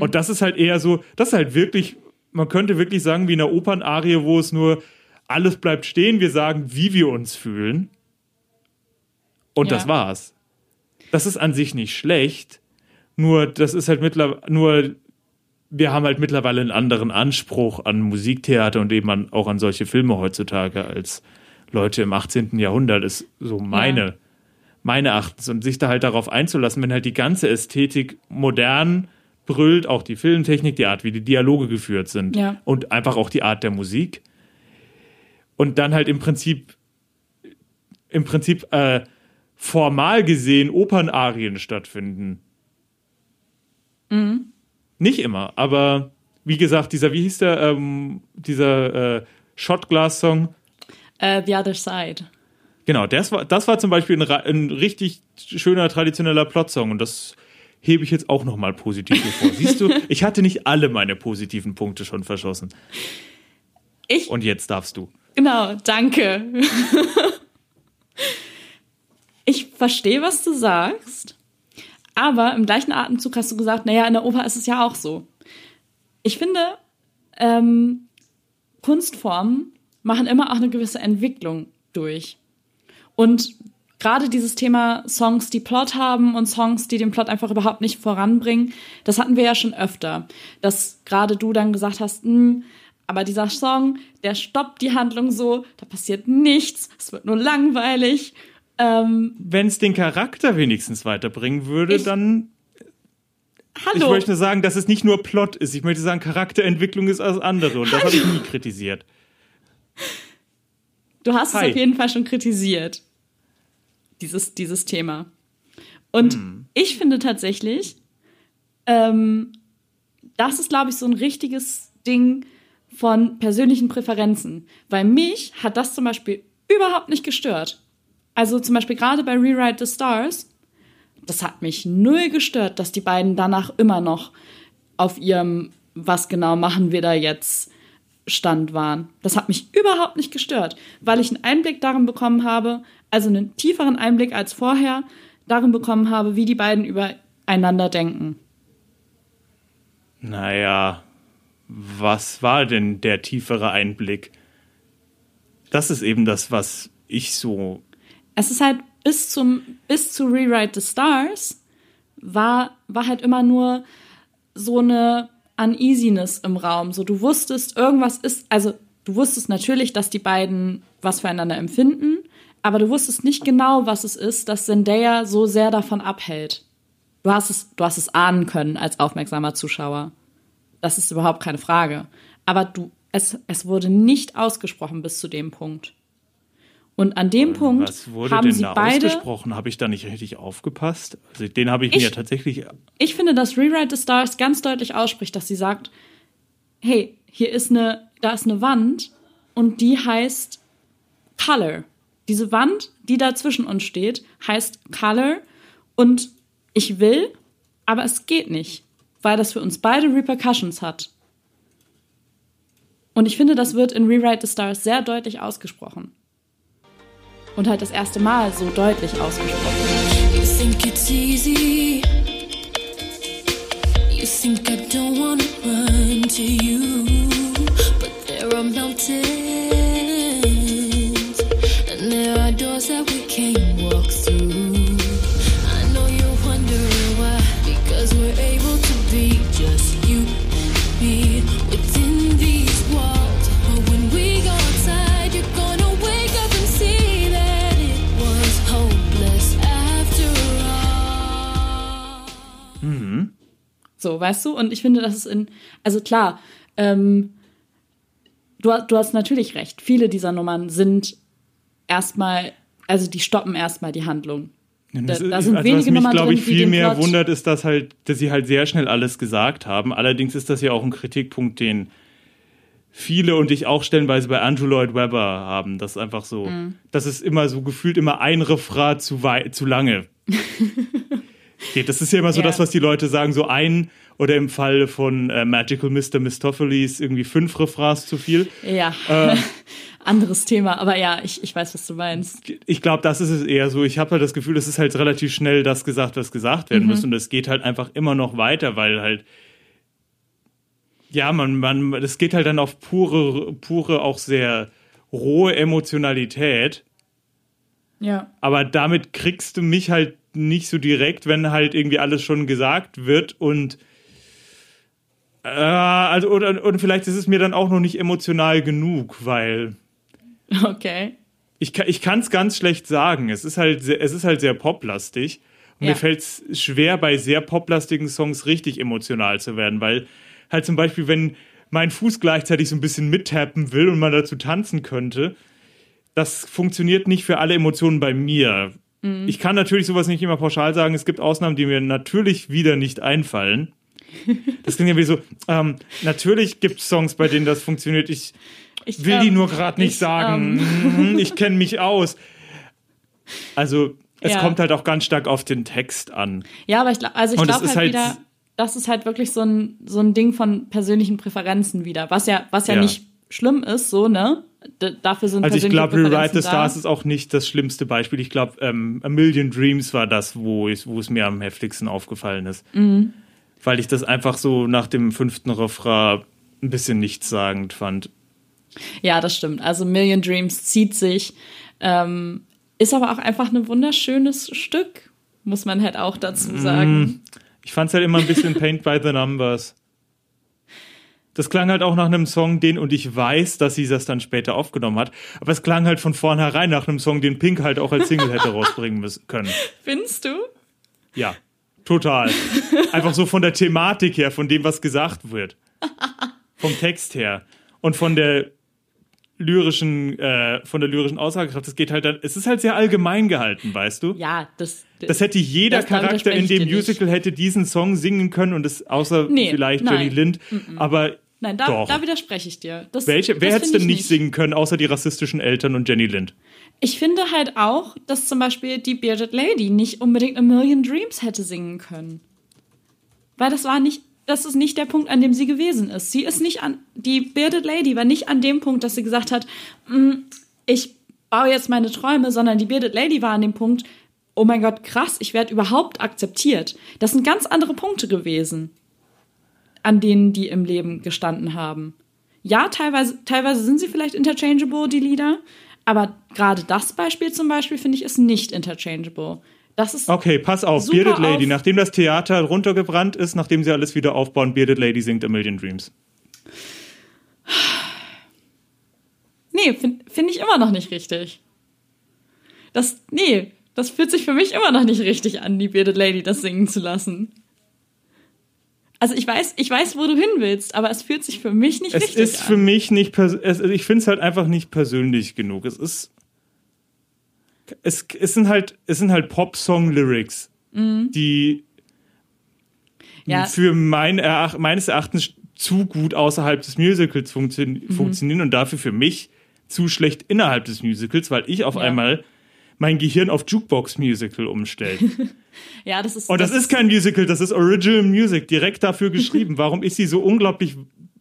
Und das ist halt eher so, das ist halt wirklich, man könnte wirklich sagen, wie in einer Opernarie, wo es nur alles bleibt stehen, wir sagen, wie wir uns fühlen. Und Ja. das war's. Das ist an sich nicht schlecht, nur das ist halt mittlerweile, nur wir haben halt mittlerweile einen anderen Anspruch an Musiktheater und eben an, auch an solche Filme heutzutage als Leute im 18. Jahrhundert, ist so meine, meine Achtens. Und sich da halt darauf einzulassen, wenn halt die ganze Ästhetik modern brüllt, auch die Filmtechnik, die Art, wie die Dialoge geführt sind Ja. und einfach auch die Art der Musik. Und dann halt im Prinzip, im Prinzip äh, formal gesehen Opernarien stattfinden. Nicht immer, aber wie gesagt, dieser, wie hieß der, ähm, dieser äh, Shotglass-Song, Äh, The Other Side. Genau, das war, das war zum Beispiel ein, ein richtig schöner traditioneller Plotsong und das hebe ich jetzt auch nochmal positiv hervor. Siehst du, ich hatte nicht alle meine positiven Punkte schon verschossen. Ich, Und jetzt darfst du. genau, danke. ich verstehe, was du sagst, aber im gleichen Atemzug hast du gesagt, naja, in der Oper ist es ja auch so. Ich finde, ähm, Kunstformen machen immer auch eine gewisse Entwicklung durch. Und gerade dieses Thema Songs, die Plot haben und Songs, die den Plot einfach überhaupt nicht voranbringen, das hatten wir ja schon öfter. Dass gerade du dann gesagt hast, hm, aber dieser Song, der stoppt die Handlung so, da passiert nichts, es wird nur langweilig. Ähm, Wenn es den Charakter wenigstens weiterbringen würde, Ich- dann. Ich hallo, möchte nur sagen, dass es nicht nur Plot ist. Ich möchte sagen, Charakterentwicklung ist alles andere. Und das habe ich nie kritisiert. du hast Hi. es auf jeden Fall schon kritisiert, dieses, dieses Thema. Und ich finde tatsächlich, ähm, das ist, glaube ich, so ein richtiges Ding von persönlichen Präferenzen. Weil mich hat das zum Beispiel überhaupt nicht gestört. Also zum Beispiel gerade bei Rewrite the Stars, das hat mich null gestört, dass die beiden danach immer noch auf ihrem, was genau machen wir da jetzt, Stand waren. Das hat mich überhaupt nicht gestört, weil ich einen Einblick darin bekommen habe, also einen tieferen Einblick als vorher, darin bekommen habe, wie die beiden übereinander denken. Naja, was war denn der tiefere Einblick? Das ist eben das, was ich so es ist halt bis zum bis zu Rewrite the Stars war war halt immer nur so eine Uneasiness im Raum. So du wusstest, irgendwas ist, also du wusstest natürlich, dass die beiden was füreinander empfinden, aber du wusstest nicht genau, was es ist, dass Zendaya so sehr davon abhält. Du hast es, du hast es ahnen können als aufmerksamer Zuschauer. Das ist überhaupt keine Frage. Aber du, es, es wurde nicht ausgesprochen bis zu dem Punkt. Und an dem Punkt Was wurde haben denn sie da beide. ausgesprochen? Habe ich da nicht richtig aufgepasst? Also den habe ich, Ich- mir tatsächlich. Ich finde, dass Rewrite the Stars ganz deutlich ausspricht, dass sie sagt, hey, hier ist eine, da ist eine Wand und die heißt Color. Diese Wand, die da zwischen uns steht, heißt Color und ich will, aber es geht nicht, weil das für uns beide Repercussions hat. Und ich finde, das wird in Rewrite the Stars sehr deutlich ausgesprochen. Und halt das erste Mal so deutlich ausgesprochen. You think it's easy. You think I don't wanna run to you. But there are mountains. So, weißt du? Und ich finde, das ist in, also klar, ähm, du, du hast natürlich recht. Viele dieser Nummern sind erstmal, also die stoppen erstmal die Handlung. Da, ist- da sind also wenige was mich, Nummern glaube ich, viel mehr Plot, wundert, ist, dass halt, dass sie halt sehr schnell alles gesagt haben. Allerdings ist das ja auch ein Kritikpunkt, den viele und ich auch stellenweise bei Andrew Lloyd Webber haben. Das ist einfach so, Mhm. das ist immer so gefühlt immer ein Refrain zu zu lange. geht. Das ist ja immer so Ja. das, was die Leute sagen, so ein oder im Fall von äh, Magical Mr. Mistopheles irgendwie fünf Refrains zu viel. Ja, Äh. anderes Thema, aber ja, ich, ich weiß, was du meinst. ich glaube, das ist es eher so. Ich habe halt das Gefühl, es ist halt relativ schnell das gesagt, was gesagt werden muss. Und es geht halt einfach immer noch weiter, weil halt, ja, man, man, es geht halt dann auf pure, pure, auch sehr rohe Emotionalität. Ja. Aber damit kriegst du mich halt nicht so direkt, wenn halt irgendwie alles schon gesagt wird und äh, also oder und vielleicht ist es mir dann auch noch nicht emotional genug, weil Okay. ich, kann- ich kann es ganz schlecht sagen. Es ist halt sehr, es ist halt sehr poplastig. Und Ja. mir fällt es schwer, bei sehr poplastigen Songs richtig emotional zu werden, weil halt zum Beispiel, wenn mein Fuß gleichzeitig so ein bisschen mittappen will und man dazu tanzen könnte, das funktioniert nicht für alle Emotionen bei mir. Ich kann natürlich sowas nicht immer pauschal sagen. Es gibt Ausnahmen, die mir natürlich wieder nicht einfallen. Das klingt ja wie so, ähm, natürlich gibt es Songs, bei denen das funktioniert. Ich, Ich will die ähm, nur gerade nicht ich, sagen. ähm, Mhm, ich kenne mich aus. Also, es Ja. kommt halt auch ganz stark auf den Text an. Ja, aber ich glaube, also ich glaube halt, halt- wieder, das ist halt wirklich so ein, so ein Ding von persönlichen Präferenzen wieder, was ja, was ja, Ja. nicht schlimm ist, so, ne? D dafür sind Also ich glaube, Rewrite the Stars ist auch nicht das schlimmste Beispiel. Ich glaube, ähm, A Million Dreams war das, wo, ich, wo es mir am heftigsten aufgefallen ist. Mhm. Weil ich das einfach so nach dem fünften Refrain ein bisschen nichtssagend fand. Ja, das stimmt. Also Million Dreams zieht sich, ähm, ist aber auch einfach ein wunderschönes Stück, muss man halt auch dazu sagen. Ich fand es halt immer ein bisschen Paint by the Numbers. Das klang halt auch nach einem Song, den, und ich weiß, dass sie das dann später aufgenommen hat, aber es klang halt von vornherein nach einem Song, den Pink halt auch als Single hätte rausbringen müssen können. Findest du? Ja, total. Einfach so von der Thematik her, von dem, was gesagt wird. Vom Text her. Und von der lyrischen, äh, von der lyrischen Aussagekraft, es geht halt dann, es ist halt sehr allgemein gehalten, weißt du? Ja, das. Das hätte jeder Das- da Charakter in dem dir nicht. Musical hätte diesen Song singen können und es außer Nee, vielleicht nein. Jenny Lind, aber Nein, da, da widerspreche ich dir. Das, Welche, wer hätte es denn ich nicht singen können, außer die rassistischen Eltern und Jenny Lind? Ich finde halt auch, dass zum Beispiel die Bearded Lady nicht unbedingt A Million Dreams hätte singen können. Weil das war nicht, das ist nicht der Punkt, an dem sie gewesen ist. Sie ist nicht an, die Bearded Lady war nicht an dem Punkt, dass sie gesagt hat, "Mm, ich baue jetzt meine Träume, sondern die Bearded Lady war an dem Punkt, oh mein Gott, krass, ich werde überhaupt akzeptiert. Das sind ganz andere Punkte gewesen, an denen die im Leben gestanden haben. Ja, teilweise, teilweise sind sie vielleicht interchangeable, die Lieder, aber gerade das Beispiel zum Beispiel, finde ich, ist nicht interchangeable. Das ist, Okay, pass auf, Bearded Lady, auf- nachdem das Theater runtergebrannt ist, nachdem sie alles wieder aufbauen, Bearded Lady singt A Million Dreams. nee, finde find ich immer noch nicht richtig. Das, nee, das fühlt sich für mich immer noch nicht richtig an, die Bearded Lady das singen zu lassen. Also ich weiß, ich weiß, wo du hin willst, aber es fühlt sich für mich nicht Es richtig ist an. für mich nicht, pers- es, ich finde es halt einfach nicht persönlich genug. Es ist, es, es sind halt, es sind halt Pop-Song-Lyrics, die Ja. für mein Erach meines Erachtens zu gut außerhalb des Musicals funktio Mhm. funktionieren und dafür für mich zu schlecht innerhalb des Musicals, weil ich auf Ja. einmal mein Gehirn auf Jukebox-Musical umstellt. Ja, das ist. Und das, ist kein Musical, das ist Original Music, direkt dafür geschrieben. Warum ist sie so unglaublich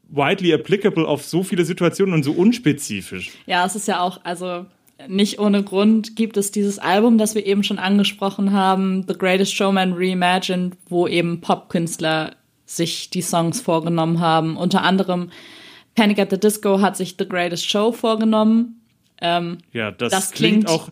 widely applicable auf so viele Situationen und so unspezifisch? Ja, es ist ja auch, also nicht ohne Grund gibt es dieses Album, das wir eben schon angesprochen haben, The Greatest Showman Reimagined, wo eben Popkünstler sich die Songs vorgenommen haben. Unter anderem Panic at the Disco hat sich The Greatest Show vorgenommen. Ähm, Ja, das, Das klingt, klingt- auch,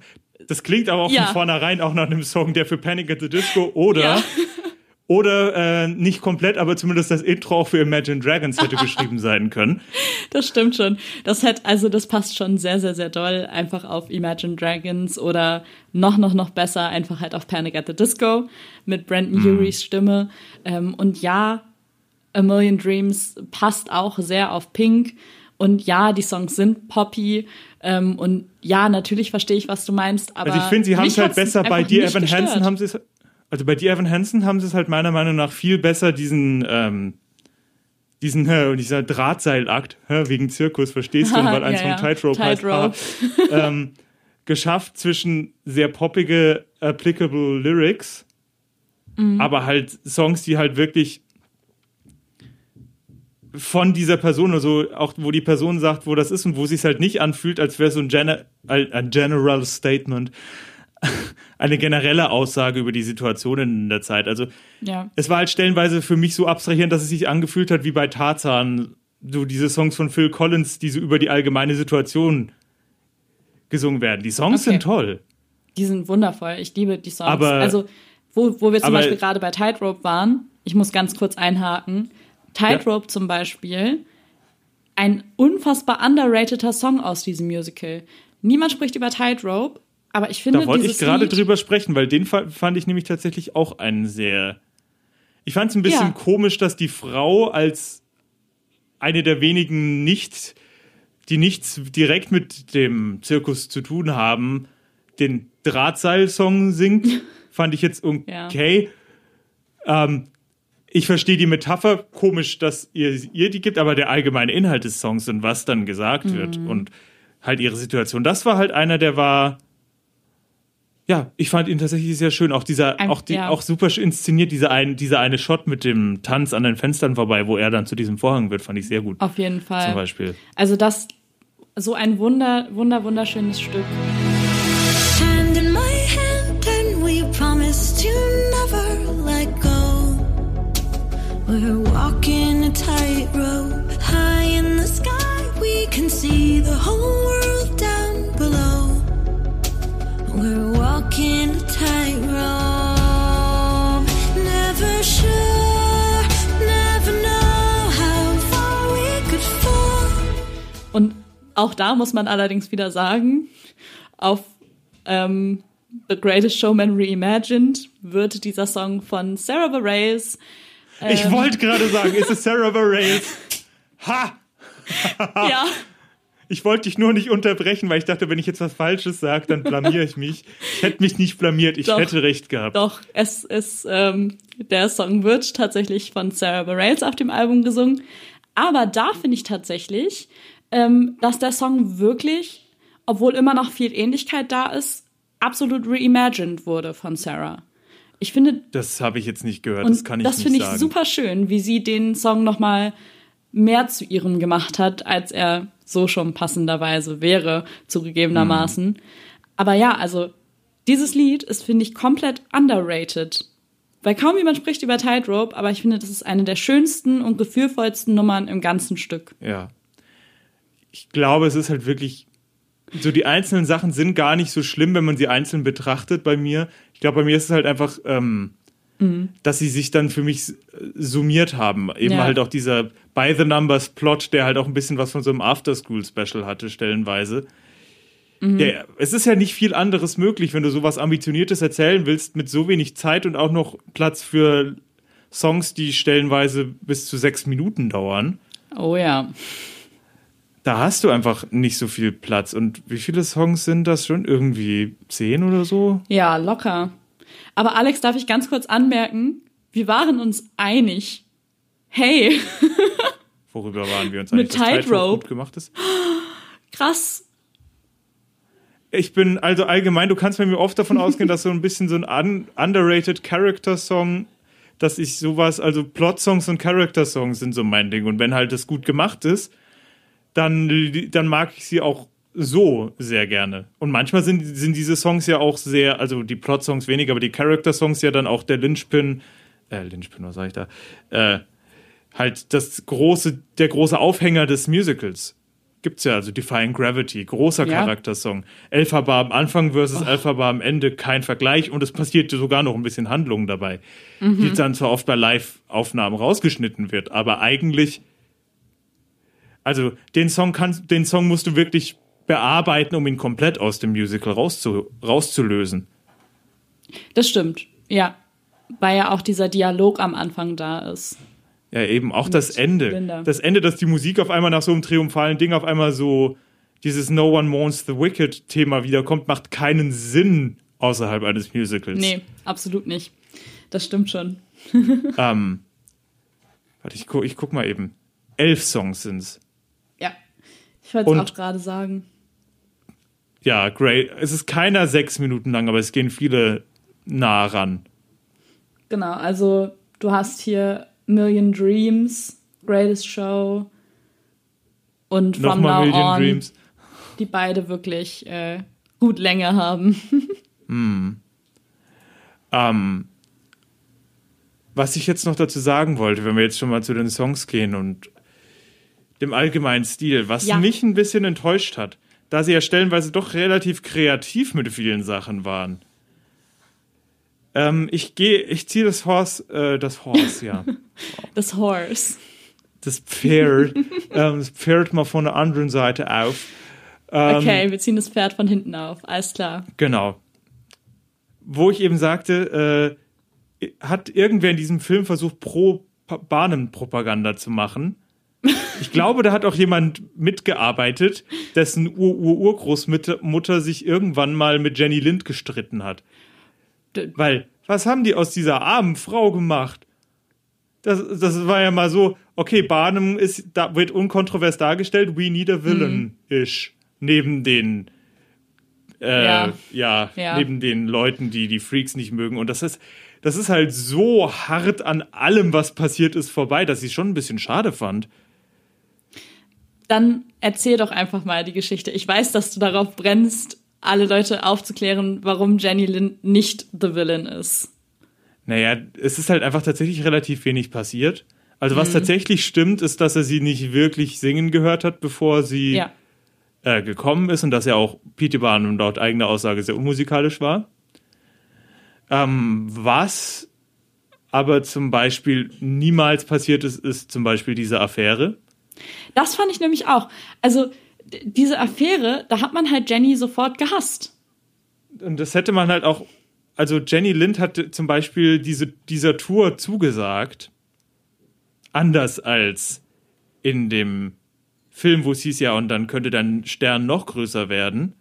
das klingt aber auch Ja. von vornherein auch nach einem Song, der für Panic at the Disco oder Ja. oder äh, nicht komplett, aber zumindest das Intro auch für Imagine Dragons hätte geschrieben sein können. Das stimmt schon. Das hat, also das passt schon sehr, sehr, sehr doll einfach auf Imagine Dragons oder noch, noch, noch besser einfach halt auf Panic at the Disco mit Brandon Urys Stimme. Ähm, und ja, A Million Dreams passt auch sehr auf Pink. Und ja, die Songs sind poppy. Ähm, und ja, natürlich verstehe ich, was du meinst. Aber Also ich finde, sie haben es halt besser bei nicht Evan gestört. Hansen haben sie es also bei Dear Evan Hansen haben sie es halt meiner Meinung nach viel besser diesen ähm, diesen äh, dieser Drahtseilakt äh, wegen Zirkus verstehst du, weil eins Ja, von. Tightrope heißt Tightrope. haha, ähm, geschafft zwischen sehr poppige applicable Lyrics, Mhm. aber halt Songs, die halt wirklich von dieser Person, also auch wo die Person sagt, wo das ist und wo es sich halt nicht anfühlt, als wäre so ein, Gene ein General Statement, eine generelle Aussage über die Situation in der Zeit. Also Ja. es war halt stellenweise für mich so abstrahierend, dass es sich angefühlt hat wie bei Tarzan, so diese Songs von Phil Collins, die so über die allgemeine Situation gesungen werden. Die Songs Okay. sind toll. Die sind wundervoll. Ich liebe die Songs. Aber- also, wo, wo wir zum Beispiel gerade bei Tightrope waren, ich muss ganz kurz einhaken. Tightrope zum Beispiel, ein unfassbar underrateder Song aus diesem Musical. Niemand spricht über Tightrope, aber ich finde Da wollte ich gerade drüber sprechen, weil den fa- fand ich nämlich tatsächlich auch einen sehr. Ich fand es ein bisschen Ja. komisch, dass die Frau als eine der wenigen nicht, die nichts direkt mit dem Zirkus zu tun haben, den Drahtseil-Song singt. fand ich jetzt okay. Ähm, ich verstehe die Metapher komisch, dass ihr, ihr die gibt, aber der allgemeine Inhalt des Songs und was dann gesagt Mhm. wird und halt ihre Situation. Das war halt einer, der war. Ja, ich fand ihn tatsächlich sehr schön. Auch dieser, Ein- auch, die, ja. auch super inszeniert, dieser ein, dieser eine Shot mit dem Tanz an den Fenstern vorbei, wo er dann zu diesem Vorhang wird, fand ich sehr gut. Auf jeden Fall. Zum Beispiel. Also das, so ein wunder, wunder, wunderschönes Stück. Hand in my hand, and we promise to We're walking a tightrope high in the sky. We can see the whole world down below. We're walking a tightrope, never sure, never know how far we could fall. Und auch da muss man allerdings wieder sagen, auf ähm, The Greatest Showman Reimagined wird dieser Song von Sarah Bareilles Ich Ähm. wollte gerade sagen, ist es Sarah Bareilles? Ha! ja, Ich wollte dich nur nicht unterbrechen, weil ich dachte, wenn ich jetzt was Falsches sage, dann blamier ich mich. Ich hätte mich nicht blamiert, ich Doch. hätte recht gehabt. Doch, es ist, ähm, der Song wird tatsächlich von Sarah Bareilles auf dem Album gesungen. Aber da finde ich tatsächlich, ähm, dass der Song wirklich, obwohl immer noch viel Ähnlichkeit da ist, absolut reimagined wurde von Sarah. Ich finde, Das habe ich jetzt nicht gehört, das kann ich das nicht finde ich sagen. super schön, wie sie den Song noch mal mehr zu ihrem gemacht hat, als er so schon passenderweise wäre, zugegebenermaßen. Mhm. Aber ja, also dieses Lied ist, finde ich, komplett underrated. Weil kaum jemand spricht über Tightrope, aber ich finde, das ist eine der schönsten und gefühlvollsten Nummern im ganzen Stück. Ja. Ich glaube, es ist halt wirklich so die einzelnen Sachen sind gar nicht so schlimm, wenn man sie einzeln betrachtet bei mir. Ich glaube, bei mir ist es halt einfach, ähm, Mhm. dass sie sich dann für mich summiert haben. Eben Ja. halt auch dieser By the Numbers Plot, der halt auch ein bisschen was von so einem After-School-Special hatte, stellenweise. Mhm. Ja, es ist ja nicht viel anderes möglich, wenn du sowas Ambitioniertes erzählen willst, mit so wenig Zeit und auch noch Platz für Songs, die stellenweise bis zu sechs Minuten dauern. Oh ja. Da hast du einfach nicht so viel Platz. Und wie viele Songs sind das schon? Irgendwie zehn oder so? Ja, locker. Aber Alex, darf ich ganz kurz anmerken, wir waren uns einig. Hey, Worüber waren wir uns Mit eigentlich? dass Tightrope. gut gemacht ist? krass. Ich bin also allgemein, du kannst bei mir oft davon ausgehen, dass so ein bisschen so ein un underrated Character-Song, dass ich sowas, also Plot-Songs und Character-Songs sind so mein Ding. Und wenn halt das gut gemacht ist, dann, dann mag ich sie auch so sehr gerne. Und manchmal sind, sind diese Songs ja auch sehr, also die Plot-Songs weniger, aber die Character-Songs ja dann auch der Linchpin, äh, Linchpin, was sag ich da? Äh, halt das große, der große Aufhänger des Musicals. Gibt's ja, also Defying Gravity, großer Ja. Charaktersong. Elphaba am Anfang versus Elphaba am Ende, kein Vergleich und es passiert sogar noch ein bisschen Handlung dabei, die dann zwar oft bei Live-Aufnahmen rausgeschnitten wird, aber eigentlich, also den Song kannst, den Song musst du wirklich bearbeiten, um ihn komplett aus dem Musical rauszu, rauszulösen. Das stimmt. Ja. Weil ja auch dieser Dialog am Anfang da ist. Ja, eben auch das Ende. Linda. Das Ende, dass die Musik auf einmal nach so einem triumphalen Ding auf einmal so dieses No One Mourns the Wicked Thema wiederkommt, macht keinen Sinn außerhalb eines Musicals. Nee, absolut nicht. Das stimmt schon. Ähm, warte, ich, gu ich guck mal eben. Elf Songs sind's. Ich wollte es auch gerade sagen. Ja, great. Es ist keiner sechs Minuten lang, aber es gehen viele nah ran. Genau, also du hast hier Million Dreams, Greatest Show und From Nochmal Now Million On, Dreams. die beide wirklich äh, gut Länge haben. Ähm, was ich jetzt noch dazu sagen wollte, wenn wir jetzt schon mal zu den Songs gehen und dem allgemeinen Stil, was Ja. mich ein bisschen enttäuscht hat, da sie ja stellenweise doch relativ kreativ mit vielen Sachen waren. Ähm, ich gehe, ich ziehe das Horse, äh, das Horse, ja. Das Horse. Das Pferd, ähm, das Pferd mal von der anderen Seite auf. Ähm, Okay, wir ziehen das Pferd von hinten auf. Alles klar. Genau. Wo ich eben sagte, äh, hat irgendwer in diesem Film versucht, pro Pa- Bahnen-Propaganda zu machen? Ich glaube, da hat auch jemand mitgearbeitet, dessen Ur-Ur-Urgroßmutter Mutter sich irgendwann mal mit Jenny Lind gestritten hat. Weil, was haben die aus dieser armen Frau gemacht? Das, das war ja mal so, okay, Barnum ist, da wird unkontrovers dargestellt, we need a villain-ish. Neben den, äh, Ja. ja, Ja. neben den Leuten, die die Freaks nicht mögen. Und das ist, das ist halt so hart an allem, was passiert ist, vorbei, dass ich schon ein bisschen schade fand. Dann erzähl doch einfach mal die Geschichte. Ich weiß, dass du darauf brennst, alle Leute aufzuklären, warum Jenny Lind nicht the Villain ist. Naja, es ist halt einfach tatsächlich relativ wenig passiert. Also was tatsächlich stimmt, ist, dass er sie nicht wirklich singen gehört hat, bevor sie Ja. äh, gekommen ist und dass er auch Peter Barnum laut eigener Aussage sehr unmusikalisch war. Ähm, was aber zum Beispiel niemals passiert ist, ist zum Beispiel diese Affäre. Das fand ich nämlich auch. Also, diese Affäre, da hat man halt Jenny sofort gehasst. Und das hätte man halt auch, also Jenny Lind hatte zum Beispiel diese, dieser Tour zugesagt, anders als in dem Film, wo es hieß ja, und dann könnte dein Stern noch größer werden.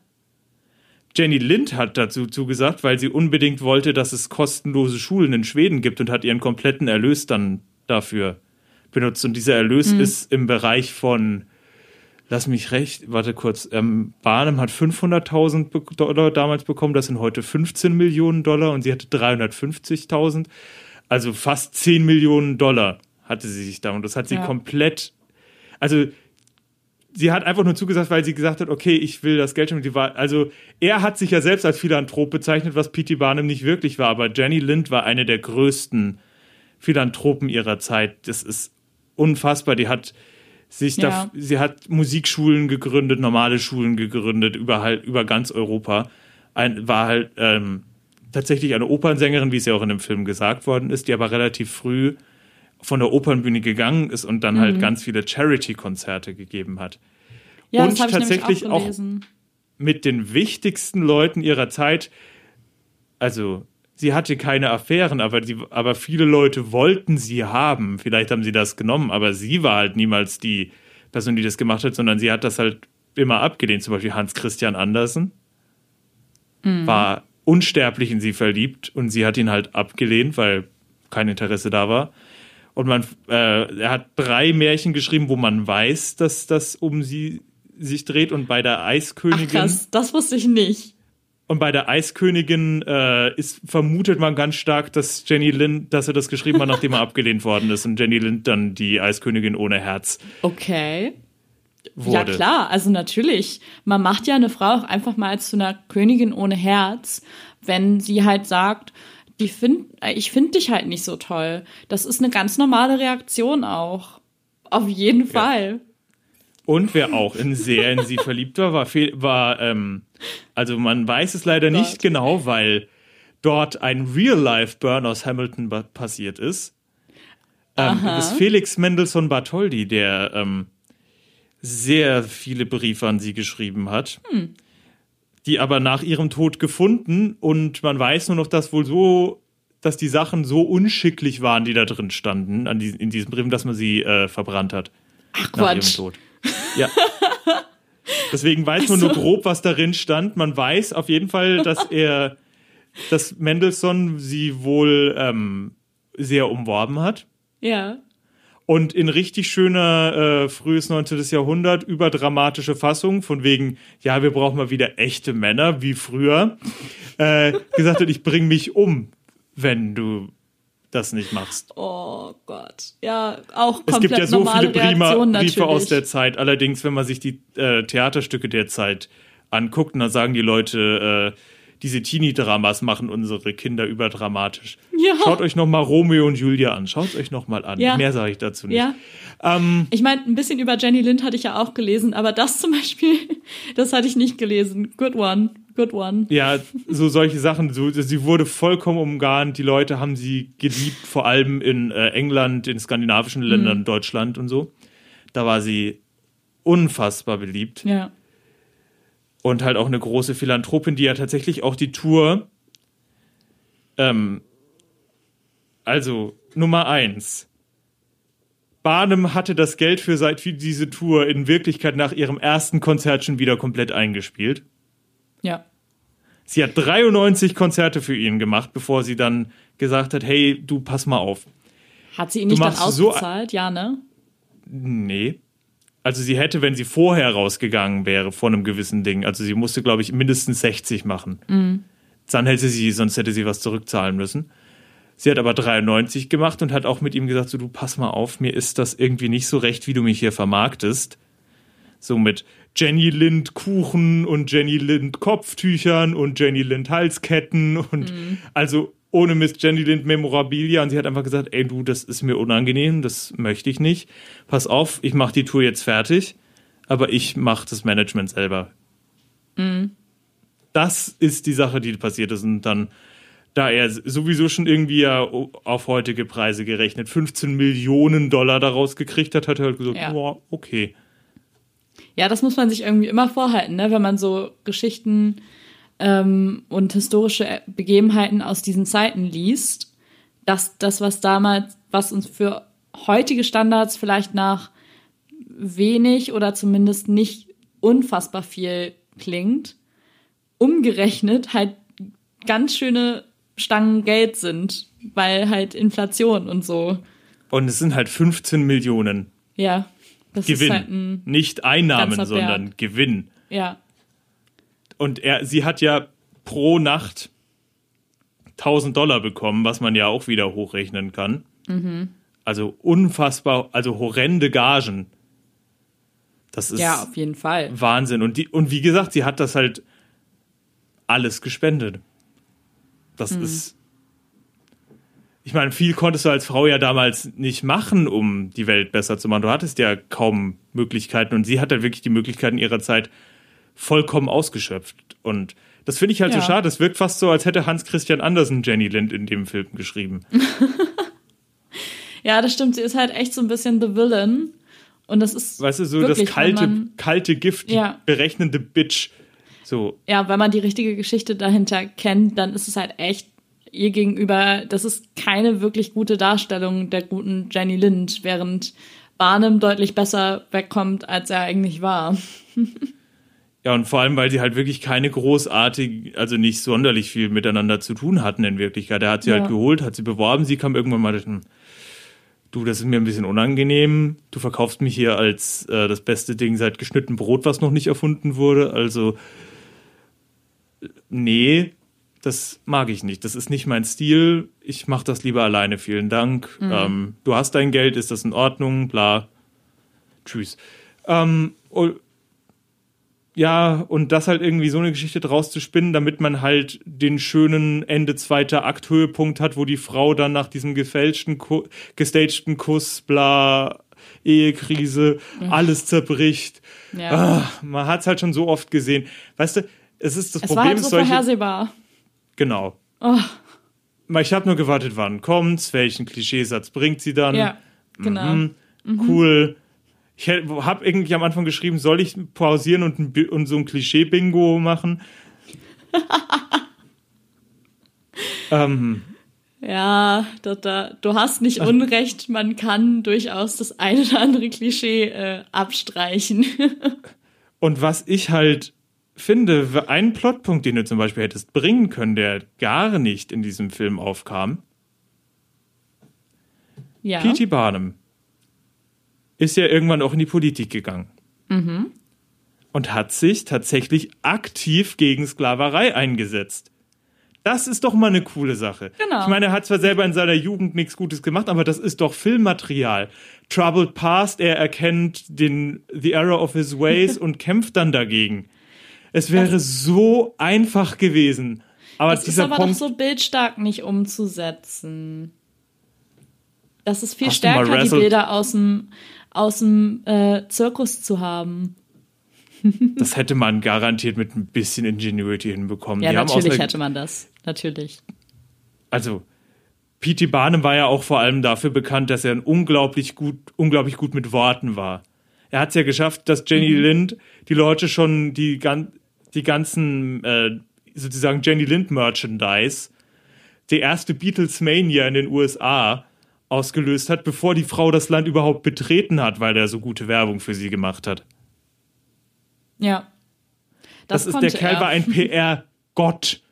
Jenny Lind hat dazu zugesagt, weil sie unbedingt wollte, dass es kostenlose Schulen in Schweden gibt und hat ihren kompletten Erlös dann dafür benutzt. Und dieser Erlös ist im Bereich von, lass mich recht, warte kurz, ähm, Barnum hat 500.000 be- Dollar damals bekommen, das sind heute 15 Millionen Dollar und sie hatte 350.000, also fast 10 Millionen Dollar hatte sie sich da und das hat sie Ja. komplett, also sie hat einfach nur zugesagt, weil sie gesagt hat, okay, ich will das Geld schon. Die war, also er hat sich ja selbst als Philanthrop bezeichnet, was P.T. Barnum nicht wirklich war, aber Jenny Lind war eine der größten Philanthropen ihrer Zeit. Das ist unfassbar. Die hat sich Ja. da, sie hat Musikschulen gegründet, normale Schulen gegründet, über halt, über ganz Europa. Ein, war halt ähm, tatsächlich eine Opernsängerin, wie es ja auch in dem Film gesagt worden ist, die aber relativ früh von der Opernbühne gegangen ist und dann halt ganz viele Charity-Konzerte gegeben hat. Ja, Und tatsächlich auch auch-. Mit den wichtigsten Leuten ihrer Zeit, also sie hatte keine Affären, aber, die, aber viele Leute wollten sie haben. Vielleicht haben sie das genommen, aber sie war halt niemals die Person, die das gemacht hat, sondern sie hat das halt immer abgelehnt. Zum Beispiel Hans Christian Andersen war unsterblich in sie verliebt und sie hat ihn halt abgelehnt, weil kein Interesse da war. Und man, äh, er hat drei Märchen geschrieben, wo man weiß, dass das um sie sich dreht. Und bei der Ach Eiskönigin krass, das wusste ich nicht. Und bei der Eiskönigin äh, ist vermutet man ganz stark, dass Jenny Lind, dass er das geschrieben hat, nachdem er abgelehnt worden ist und Jenny Lind dann die Eiskönigin ohne Herz Okay. wurde. Ja klar, also natürlich. Man macht ja eine Frau auch einfach mal zu einer Königin ohne Herz, wenn sie halt sagt, die find, äh, ich finde dich halt nicht so toll. Das ist eine ganz normale Reaktion auch. Auf jeden Fall. Und wer auch in sehr in sie verliebt war, war, war ähm, also man weiß es leider nicht Gott. genau, weil dort ein Real-Life-Burn aus Hamilton passiert ist. Ähm, das ist Felix Mendelssohn Bartholdy, der ähm, sehr viele Briefe an sie geschrieben hat, die aber nach ihrem Tod gefunden und man weiß nur noch, dass wohl so, dass die Sachen so unschicklich waren, die da drin standen, an die, in diesen Briefen, dass man sie äh, verbrannt hat Ach nach ihrem Quatsch. Tod. Ja. Deswegen weiß man nur Also- grob, was darin stand. Man weiß auf jeden Fall, dass er, dass Mendelssohn sie wohl ähm, sehr umworben hat. Ja. Und in richtig schöner äh, frühes 19. Jahrhundert überdramatische Fassung, von wegen, ja, wir brauchen mal wieder echte Männer, wie früher, äh, gesagt hat, ich bring mich um, wenn du das nicht machst. Oh Gott. Ja, auch Es komplett gibt ja so viele Prima Briefe natürlich. aus der Zeit. Allerdings, wenn man sich die äh, Theaterstücke der Zeit anguckt, dann sagen die Leute, äh, diese Teenie-Dramas machen unsere Kinder überdramatisch. Ja. Schaut euch noch mal Romeo und Julia an. Schaut euch noch mal an. Ja. Mehr sage ich dazu nicht. Ja. Ähm, Ich meine, ein bisschen über Jenny Lind hatte ich ja auch gelesen, aber das zum Beispiel, das hatte ich nicht gelesen. Good one. Good one. Ja, so solche Sachen. So, sie wurde vollkommen umgarnt. Die Leute haben sie geliebt, vor allem in äh, England, in skandinavischen Mhm. Ländern, Deutschland und so. Da war sie unfassbar beliebt. Ja. und halt auch eine große Philanthropin, die ja tatsächlich auch die Tour, ähm, also Nummer eins. Barnum hatte das Geld für seit für diese Tour in Wirklichkeit nach ihrem ersten Konzert schon wieder komplett eingespielt. Ja. Sie hat 93 Konzerte für ihn gemacht, bevor sie dann gesagt hat, hey, du pass mal auf. Hat sie ihn nicht dann machst so- ja, ne? Nee. Also sie hätte, wenn sie vorher rausgegangen wäre von einem gewissen Ding, also sie musste, glaube ich, mindestens 60 machen. Dann hätte sie, sonst hätte sie was zurückzahlen müssen. Sie hat aber 93 gemacht und hat auch mit ihm gesagt, so du pass mal auf, mir ist das irgendwie nicht so recht, wie du mich hier vermarktest. So mit Jenny Lind Kuchen und Jenny Lind Kopftüchern und Jenny Lind Halsketten und also ohne Miss Jenny Lind Memorabilia und sie hat einfach gesagt, ey du, das ist mir unangenehm, das möchte ich nicht. Pass auf, ich mache die Tour jetzt fertig, aber ich mache das Management selber. Das ist die Sache, die passiert ist und dann da er sowieso schon irgendwie ja auf heutige Preise gerechnet 15 Millionen Dollar daraus gekriegt hat, hat er halt gesagt, Ja. boah, okay. Ja, das muss man sich irgendwie immer vorhalten, ne? wenn man so Geschichten ähm, und historische Begebenheiten aus diesen Zeiten liest, dass das, was damals, was uns für heutige Standards vielleicht nach wenig oder zumindest nicht unfassbar viel klingt, umgerechnet halt ganz schöne Stangen Geld sind, weil halt Inflation und so. Und es sind halt 15 Millionen Ja, das Gewinn. halt ein, Nicht Einnahmen, sondern. Gewinn. ja, Und er, sie hat ja pro Nacht 1000 Dollar bekommen, was man ja auch wieder hochrechnen kann. Mhm. Also unfassbar, also horrende Gagen. Das ist ja, auf jeden Fall. Wahnsinn. Und, die, und wie gesagt, sie hat das halt alles gespendet. Das Hm. ist. Ich meine, viel konntest du als Frau ja damals nicht machen, um die Welt besser zu machen. Du hattest ja kaum Möglichkeiten und sie hat halt wirklich die Möglichkeiten ihrer Zeit vollkommen ausgeschöpft. Und das finde ich halt Ja. so schade. Es wirkt fast so, als hätte Hans Christian Andersen Jenny Lind in dem Film geschrieben. Ja, das stimmt. Sie ist halt echt so ein bisschen the villain. Und das ist. Weißt du, so wirklich, das kalte, man, kalte Gift, die Ja. berechnende Bitch. So, ja, wenn man die richtige Geschichte dahinter kennt, dann ist es halt echt ihr gegenüber, das ist keine wirklich gute Darstellung der guten Jenny Lind, während Barnum deutlich besser wegkommt, als er eigentlich war. Ja, und vor allem, weil sie halt wirklich keine großartig, also nicht sonderlich viel miteinander zu tun hatten in Wirklichkeit. Er hat sie Ja. halt geholt, hat sie beworben, sie kam irgendwann mal, hm, du, das ist mir ein bisschen unangenehm, du verkaufst mich hier als äh, das beste Ding seit geschnitten Brot, was noch nicht erfunden wurde, also äh, nee, das mag ich nicht, das ist nicht mein Stil, ich mach das lieber alleine, vielen Dank. Ähm, du hast dein Geld, ist das in Ordnung, bla, tschüss. Ähm, und ja, und das halt irgendwie so eine Geschichte draus zu spinnen, damit man halt den schönen Ende zweiter Akt Höhepunkt hat, wo die Frau dann nach diesem gefälschten, Ku gestagten Kuss, bla, Ehekrise, alles zerbricht. Ja. Ah, man hat es halt schon so oft gesehen. Weißt du, es ist das es war Problem, halt so solche, vorhersehbar. Genau. Oh, Ich habe nur gewartet, wann kommt's, welchen Klischeesatz bringt sie dann. ja, genau. Mhm. Cool. Ich habe irgendwie am Anfang geschrieben, soll ich pausieren und, ein, und so ein Klischee-Bingo machen? ähm, Ja, da, da, du hast nicht Unrecht, man kann durchaus das eine oder andere Klischee äh, abstreichen. und was ich halt finde, ein Plotpunkt, den du zum Beispiel hättest bringen können, der gar nicht in diesem Film aufkam, ja. P.T. Barnum ist ja irgendwann auch in die Politik gegangen. Und hat sich tatsächlich aktiv gegen Sklaverei eingesetzt. Das ist doch mal eine coole Sache. Genau. Ich meine, er hat zwar selber in seiner Jugend nichts Gutes gemacht, aber das ist doch Filmmaterial. Troubled Past, er erkennt den The Error of His Ways und kämpft dann dagegen. Es wäre so einfach gewesen. Aber Das ist dieser aber Punkt, doch so bildstark nicht umzusetzen. Das ist viel stärker, die? Bilder aus dem, aus dem äh, Zirkus zu haben. das hätte man garantiert mit ein bisschen Ingenuity hinbekommen. Ja, Die natürlich hätte man das. Natürlich. also P.T. Barnum war ja auch vor allem dafür bekannt, dass er ein unglaublich gut, unglaublich gut mit Worten war. Er hat es ja geschafft, dass Jenny Lind die Leute schon die, gan die ganzen äh, sozusagen Jenny Lind Merchandise, die erste Beatles Mania in den USA ausgelöst hat, bevor die Frau das Land überhaupt betreten hat, weil er so gute Werbung für sie gemacht hat. Ja. Das, ist konnte der Kerl er. war ein PR-Gott.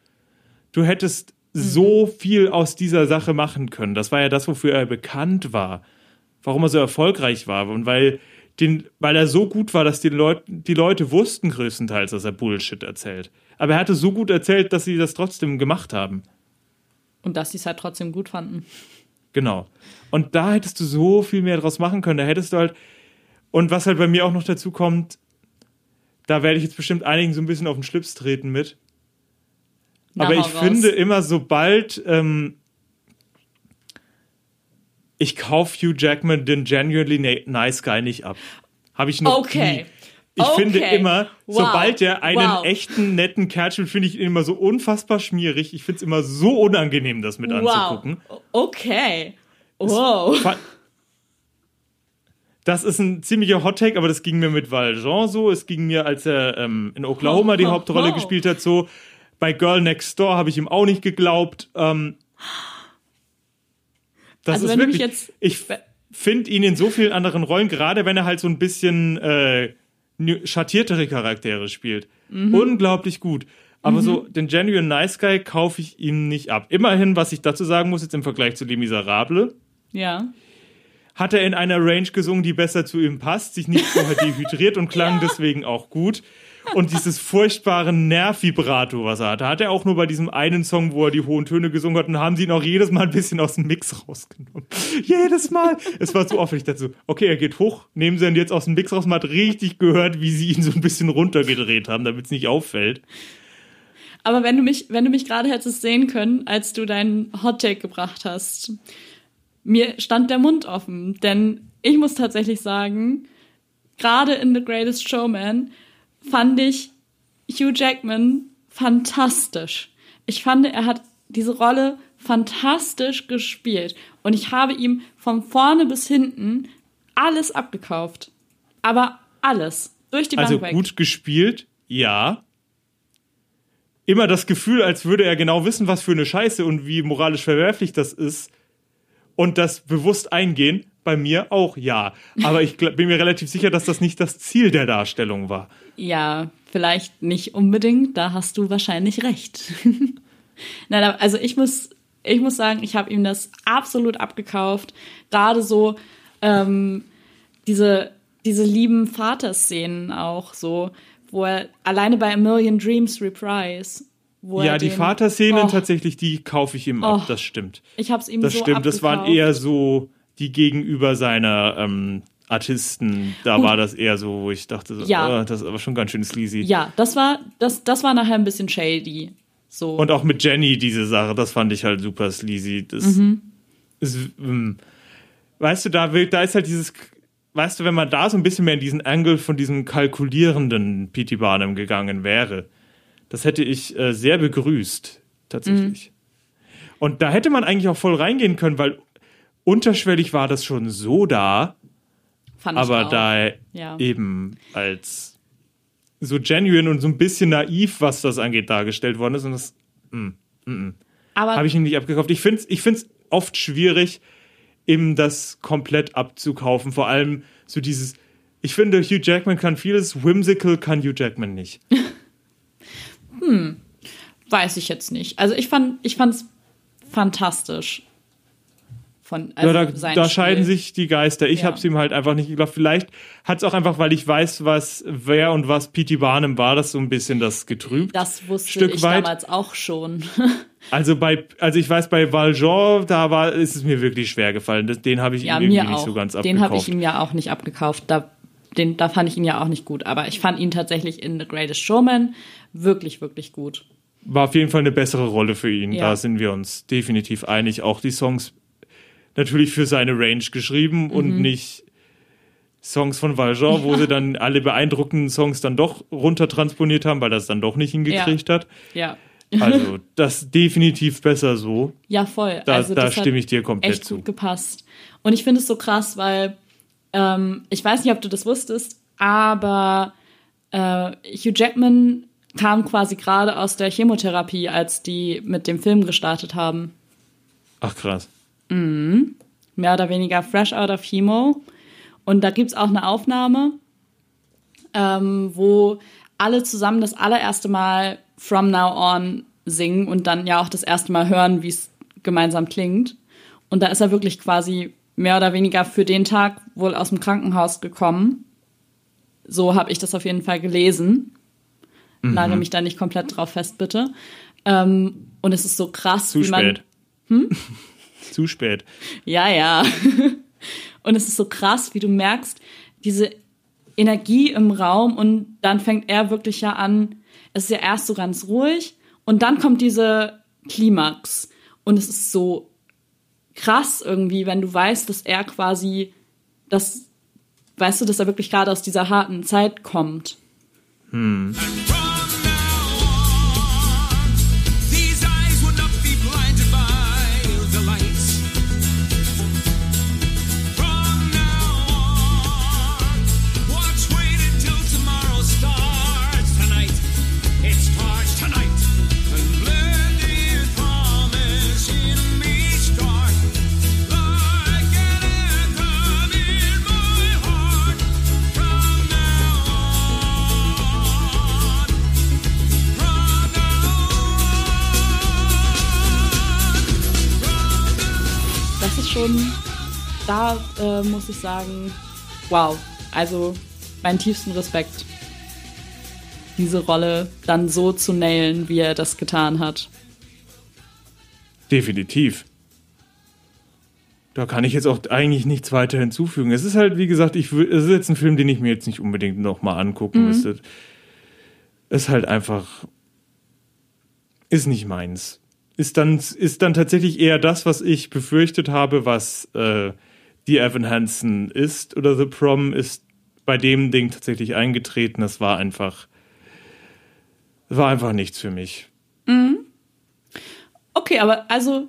Du hättest so viel aus dieser Sache machen können. Das war ja das, wofür er bekannt war. Warum er so erfolgreich war. Und weil, den, weil er so gut war, dass die, Leut, die Leute wussten größtenteils, dass er Bullshit erzählt. Aber er hatte so gut erzählt, dass sie das trotzdem gemacht haben. Und dass sie es halt trotzdem gut fanden. Genau. Und da hättest du so viel mehr draus machen können. Da hättest du halt. Und was halt bei mir auch noch dazu kommt, da werde ich jetzt bestimmt einigen so ein bisschen auf den Schlips treten mit. Na, Aber ich raus. finde immer, sobald ähm, ich kaufe Hugh Jackman den genuinely nice guy nicht ab. Habe ich noch Okay. nie. Ich Okay. finde immer, Wow. sobald er einen Wow. echten, netten Kerl spielt, finde ich ihn immer so unfassbar schmierig. Ich finde es immer so unangenehm, das mit anzugucken. Wow. Okay. Wow. Das ist ein ziemlicher Hot-Take, aber das ging mir mit Valjean so. Es ging mir, als er ähm, in Oklahoma die Ho, ho, Hauptrolle ho. gespielt hat, so. Bei Girl Next Door habe ich ihm auch nicht geglaubt. Ähm, das Also ist wenn du mich wirklich, jetzt- ich finde ihn in so vielen anderen Rollen, gerade wenn er halt so ein bisschen äh, schattiertere Charaktere spielt. Mhm. Unglaublich gut. Aber so den Genuine Nice Guy kaufe ich ihm nicht ab. Immerhin, was ich dazu sagen muss, jetzt im Vergleich zu Les Miserables, Ja. hat er in einer Range gesungen, die besser zu ihm passt, sich nicht vorher dehydriert und klang deswegen auch gut. Und dieses furchtbare Nervvibrato, was er hatte, hat er auch nur bei diesem einen Song, wo er die hohen Töne gesungen hat, und haben sie ihn auch jedes Mal ein bisschen aus dem Mix rausgenommen. jedes Mal. Es war so aufwendig dazu. Okay, er geht hoch, nehmen sie ihn jetzt aus dem Mix raus. Man hat richtig gehört, wie sie ihn so ein bisschen runtergedreht haben, damit es nicht auffällt. Aber wenn du mich, wenn du mich gerade hättest sehen können, als du deinen Hottake gebracht hast, mir stand der Mund offen. Denn ich muss tatsächlich sagen, gerade in The Greatest Showman fand ich Hugh Jackman fantastisch. Ich fand, er hat diese Rolle fantastisch gespielt. Und ich habe ihm von vorne bis hinten alles abgekauft. Aber alles. Durch die Also Bank weg. gut gespielt, ja. Immer das Gefühl, als würde er genau wissen, was für eine Scheiße und wie moralisch verwerflich das ist. Und das bewusst eingehen, bei mir auch ja. Aber ich bin mir relativ sicher, dass das nicht das Ziel der Darstellung war. Ja, vielleicht nicht unbedingt, da hast du wahrscheinlich recht. Nein, also ich muss, ich muss sagen, ich habe ihm das absolut abgekauft. Gerade so ähm, diese, diese lieben Vaterszenen auch so, wo er alleine bei A Million Dreams Reprise, wo Ja, die Vaterszenen Oh, tatsächlich, die kaufe ich ihm ab, Oh. das stimmt. Ich hab's ihm Das so stimmt, das waren abgekauft. eher so die gegenüber seiner ähm, Artisten. Da Gut. war das eher so, wo ich dachte, so, Ja. oh, das ist aber schon ganz schön sleazy. Ja, das war, das, das war nachher ein bisschen shady. So. Und auch mit Jenny diese Sache, das fand ich halt super sleazy. Das Mhm. ist, ähm, weißt du, da, will, da ist halt dieses, weißt du, wenn man da so ein bisschen mehr in diesen Angle von diesem kalkulierenden P.T. Barnum gegangen wäre, das hätte ich äh, sehr begrüßt, tatsächlich. Mhm. Und da hätte man eigentlich auch voll reingehen können, weil unterschwellig war das schon so da, fand ich aber da Ja. eben als so genuine und so ein bisschen naiv, was das angeht, dargestellt worden ist. Und das aber habe ich ihn nicht abgekauft. Ich finde es ich find's oft schwierig, eben das komplett abzukaufen. Vor allem so dieses, ich finde, Hugh Jackman kann vieles, whimsical kann Hugh Jackman nicht. weiß ich jetzt nicht. Also ich fand, ich fand's fantastisch. Von, also ja, da, da scheiden sich die Geister. Ich Ja. habe es ihm halt einfach nicht geglaubt. Vielleicht hat es auch einfach, weil ich weiß, was wer und was P.T. Barnum war, das so ein bisschen das getrübt. Das wusste Stück ich weit. damals auch schon. Also bei, also ich weiß, bei Valjean, da war, ist es mir wirklich schwer gefallen. Den habe ich ja, ihm irgendwie nicht auch. so ganz Den habe ich abgekauft. ihm ja auch nicht abgekauft. Da, den, da fand ich ihn ja auch nicht gut. Aber ich fand ihn tatsächlich in The Greatest Showman wirklich, wirklich gut. War auf jeden Fall eine bessere Rolle für ihn. Ja. Da sind wir uns definitiv einig. Auch die Songs natürlich für seine Range geschrieben Mhm. und nicht Songs von Valjean, wo sie dann alle beeindruckenden Songs dann doch runtertransponiert haben, weil das dann doch nicht hingekriegt hat. Ja. Also das definitiv besser so. Ja, voll. Da, also, da stimme ich dir komplett echt zu. gut gepasst. Und ich finde es so krass, weil ähm, ich weiß nicht, ob du das wusstest, aber äh, Hugh Jackman kam quasi gerade aus der Chemotherapie, als die mit dem Film gestartet haben. Ach krass. Mehr oder weniger fresh out of Chemo. Und da gibt's auch eine Aufnahme, ähm, wo alle zusammen das allererste Mal From Now On singen und dann ja auch das erste Mal hören, wie es gemeinsam klingt. Und da ist er wirklich quasi mehr oder weniger für den Tag wohl aus dem Krankenhaus gekommen. So habe ich das auf jeden Fall gelesen. Nagel mich da nicht komplett drauf fest, bitte. Ähm, und es ist so krass, Zu wie man. spät. Hm? Zu spät. Ja, ja. Und es ist so krass, wie du merkst, diese Energie im Raum und dann fängt er wirklich ja an, es ist ja erst so ganz ruhig und dann kommt diese Klimax und es ist so krass irgendwie, wenn du weißt, dass er quasi das, weißt du, dass er wirklich gerade aus dieser harten Zeit kommt. From da äh, muss ich sagen, wow. Also meinen tiefsten Respekt, diese Rolle dann so zu nailen, wie er das getan hat. Definitiv. Da kann ich jetzt auch eigentlich nichts weiter hinzufügen. Es ist halt, wie gesagt, ich, es ist jetzt ein Film, den ich mir jetzt nicht unbedingt nochmal angucken müsste. Ist halt einfach, ist nicht meins. Ist dann, ist dann tatsächlich eher das, was ich befürchtet habe, was äh, die Evan Hansen ist oder The Prom ist bei dem Ding tatsächlich eingetreten. Das war einfach, war einfach nichts für mich. Okay, aber also,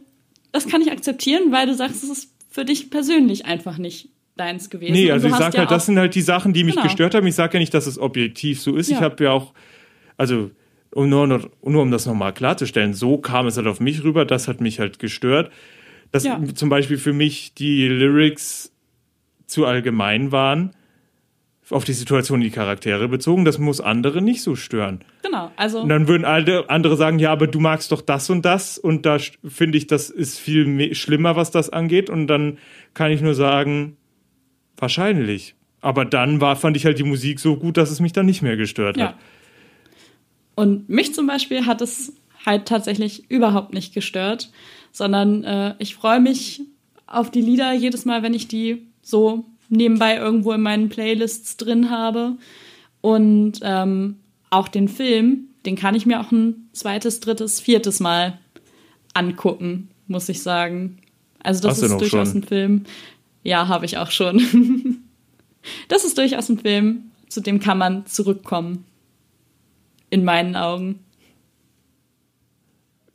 das kann ich akzeptieren, weil du sagst, es ist für dich persönlich einfach nicht deins gewesen. Nee, also ich hast sag ja halt, das sind halt die Sachen, die mich Genau. gestört haben. Ich sage ja nicht, dass es objektiv so ist. Ich Ja. habe ja auch, also um nur, nur um das nochmal klarzustellen, so kam es halt auf mich rüber, das hat mich halt gestört. Dass Ja. zum Beispiel für mich die Lyrics zu allgemein waren, auf die Situation, die Charaktere bezogen. Das muss andere nicht so stören. Genau, also Und dann würden alle andere sagen, ja, aber du magst doch das und das und da finde ich, das ist viel me- schlimmer, was das angeht. Und dann kann ich nur sagen, wahrscheinlich. Aber dann war, fand ich halt die Musik so gut, dass es mich dann nicht mehr gestört Ja. hat. Und mich zum Beispiel hat es halt tatsächlich überhaupt nicht gestört, sondern äh, ich freue mich auf die Lieder jedes Mal, wenn ich die so nebenbei irgendwo in meinen Playlists drin habe. Und ähm, auch den Film, den kann ich mir auch ein zweites, drittes, viertes Mal angucken, muss ich sagen. Also das ist durchaus schon? ein Film. Ja, habe ich auch schon. das ist durchaus ein Film, zu dem kann man zurückkommen. In meinen Augen.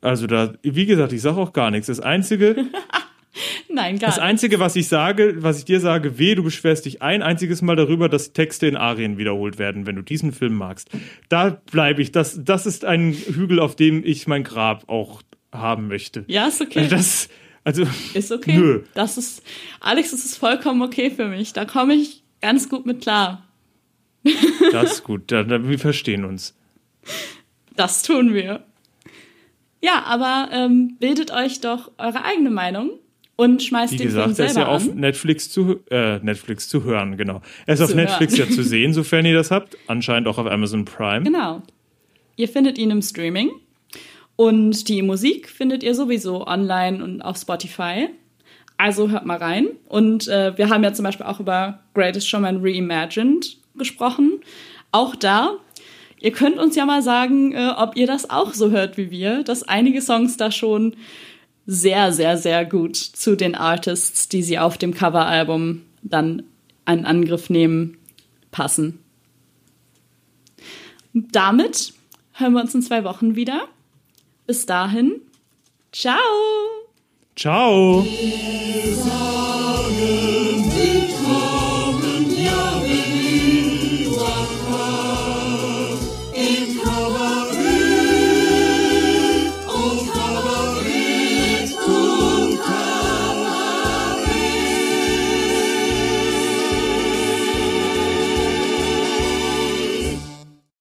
Also da, wie gesagt, ich sage auch gar nichts. Das Einzige, Nein, gar das. Einzige, was ich sage, was ich dir sage, weh, du beschwerst dich ein einziges Mal darüber, dass Texte in Arien wiederholt werden, wenn du diesen Film magst. Da bleibe ich. Das, das ist ein Hügel, auf dem ich mein Grab auch haben möchte. Ja, ist okay. Also das, also ist okay. Nö. Das ist, Alex, das ist vollkommen okay für mich. Da komme ich ganz gut mit klar. Das ist gut, da, da, wir verstehen uns. Das tun wir. Ja, aber ähm, bildet euch doch eure eigene Meinung und schmeißt Wie den gesagt, Film er ist selber ja auf an. Netflix zu, äh, Netflix zu hören, genau. Er ist auf Zu Netflix hören. ja zu sehen, sofern ihr das habt. Anscheinend auch auf Amazon Prime. Genau. Ihr findet ihn im Streaming und die Musik findet ihr sowieso online und auf Spotify. Also hört mal rein. Und äh, wir haben ja zum Beispiel auch über Greatest Showman Reimagined gesprochen. Auch da, ihr könnt uns ja mal sagen, äh, ob ihr das auch so hört wie wir, dass einige Songs da schon sehr, sehr, sehr gut zu den Artists, die sie auf dem Coveralbum dann einen Angriff nehmen, passen. Damit hören wir uns in zwei Wochen wieder. Bis dahin, ciao! Ciao!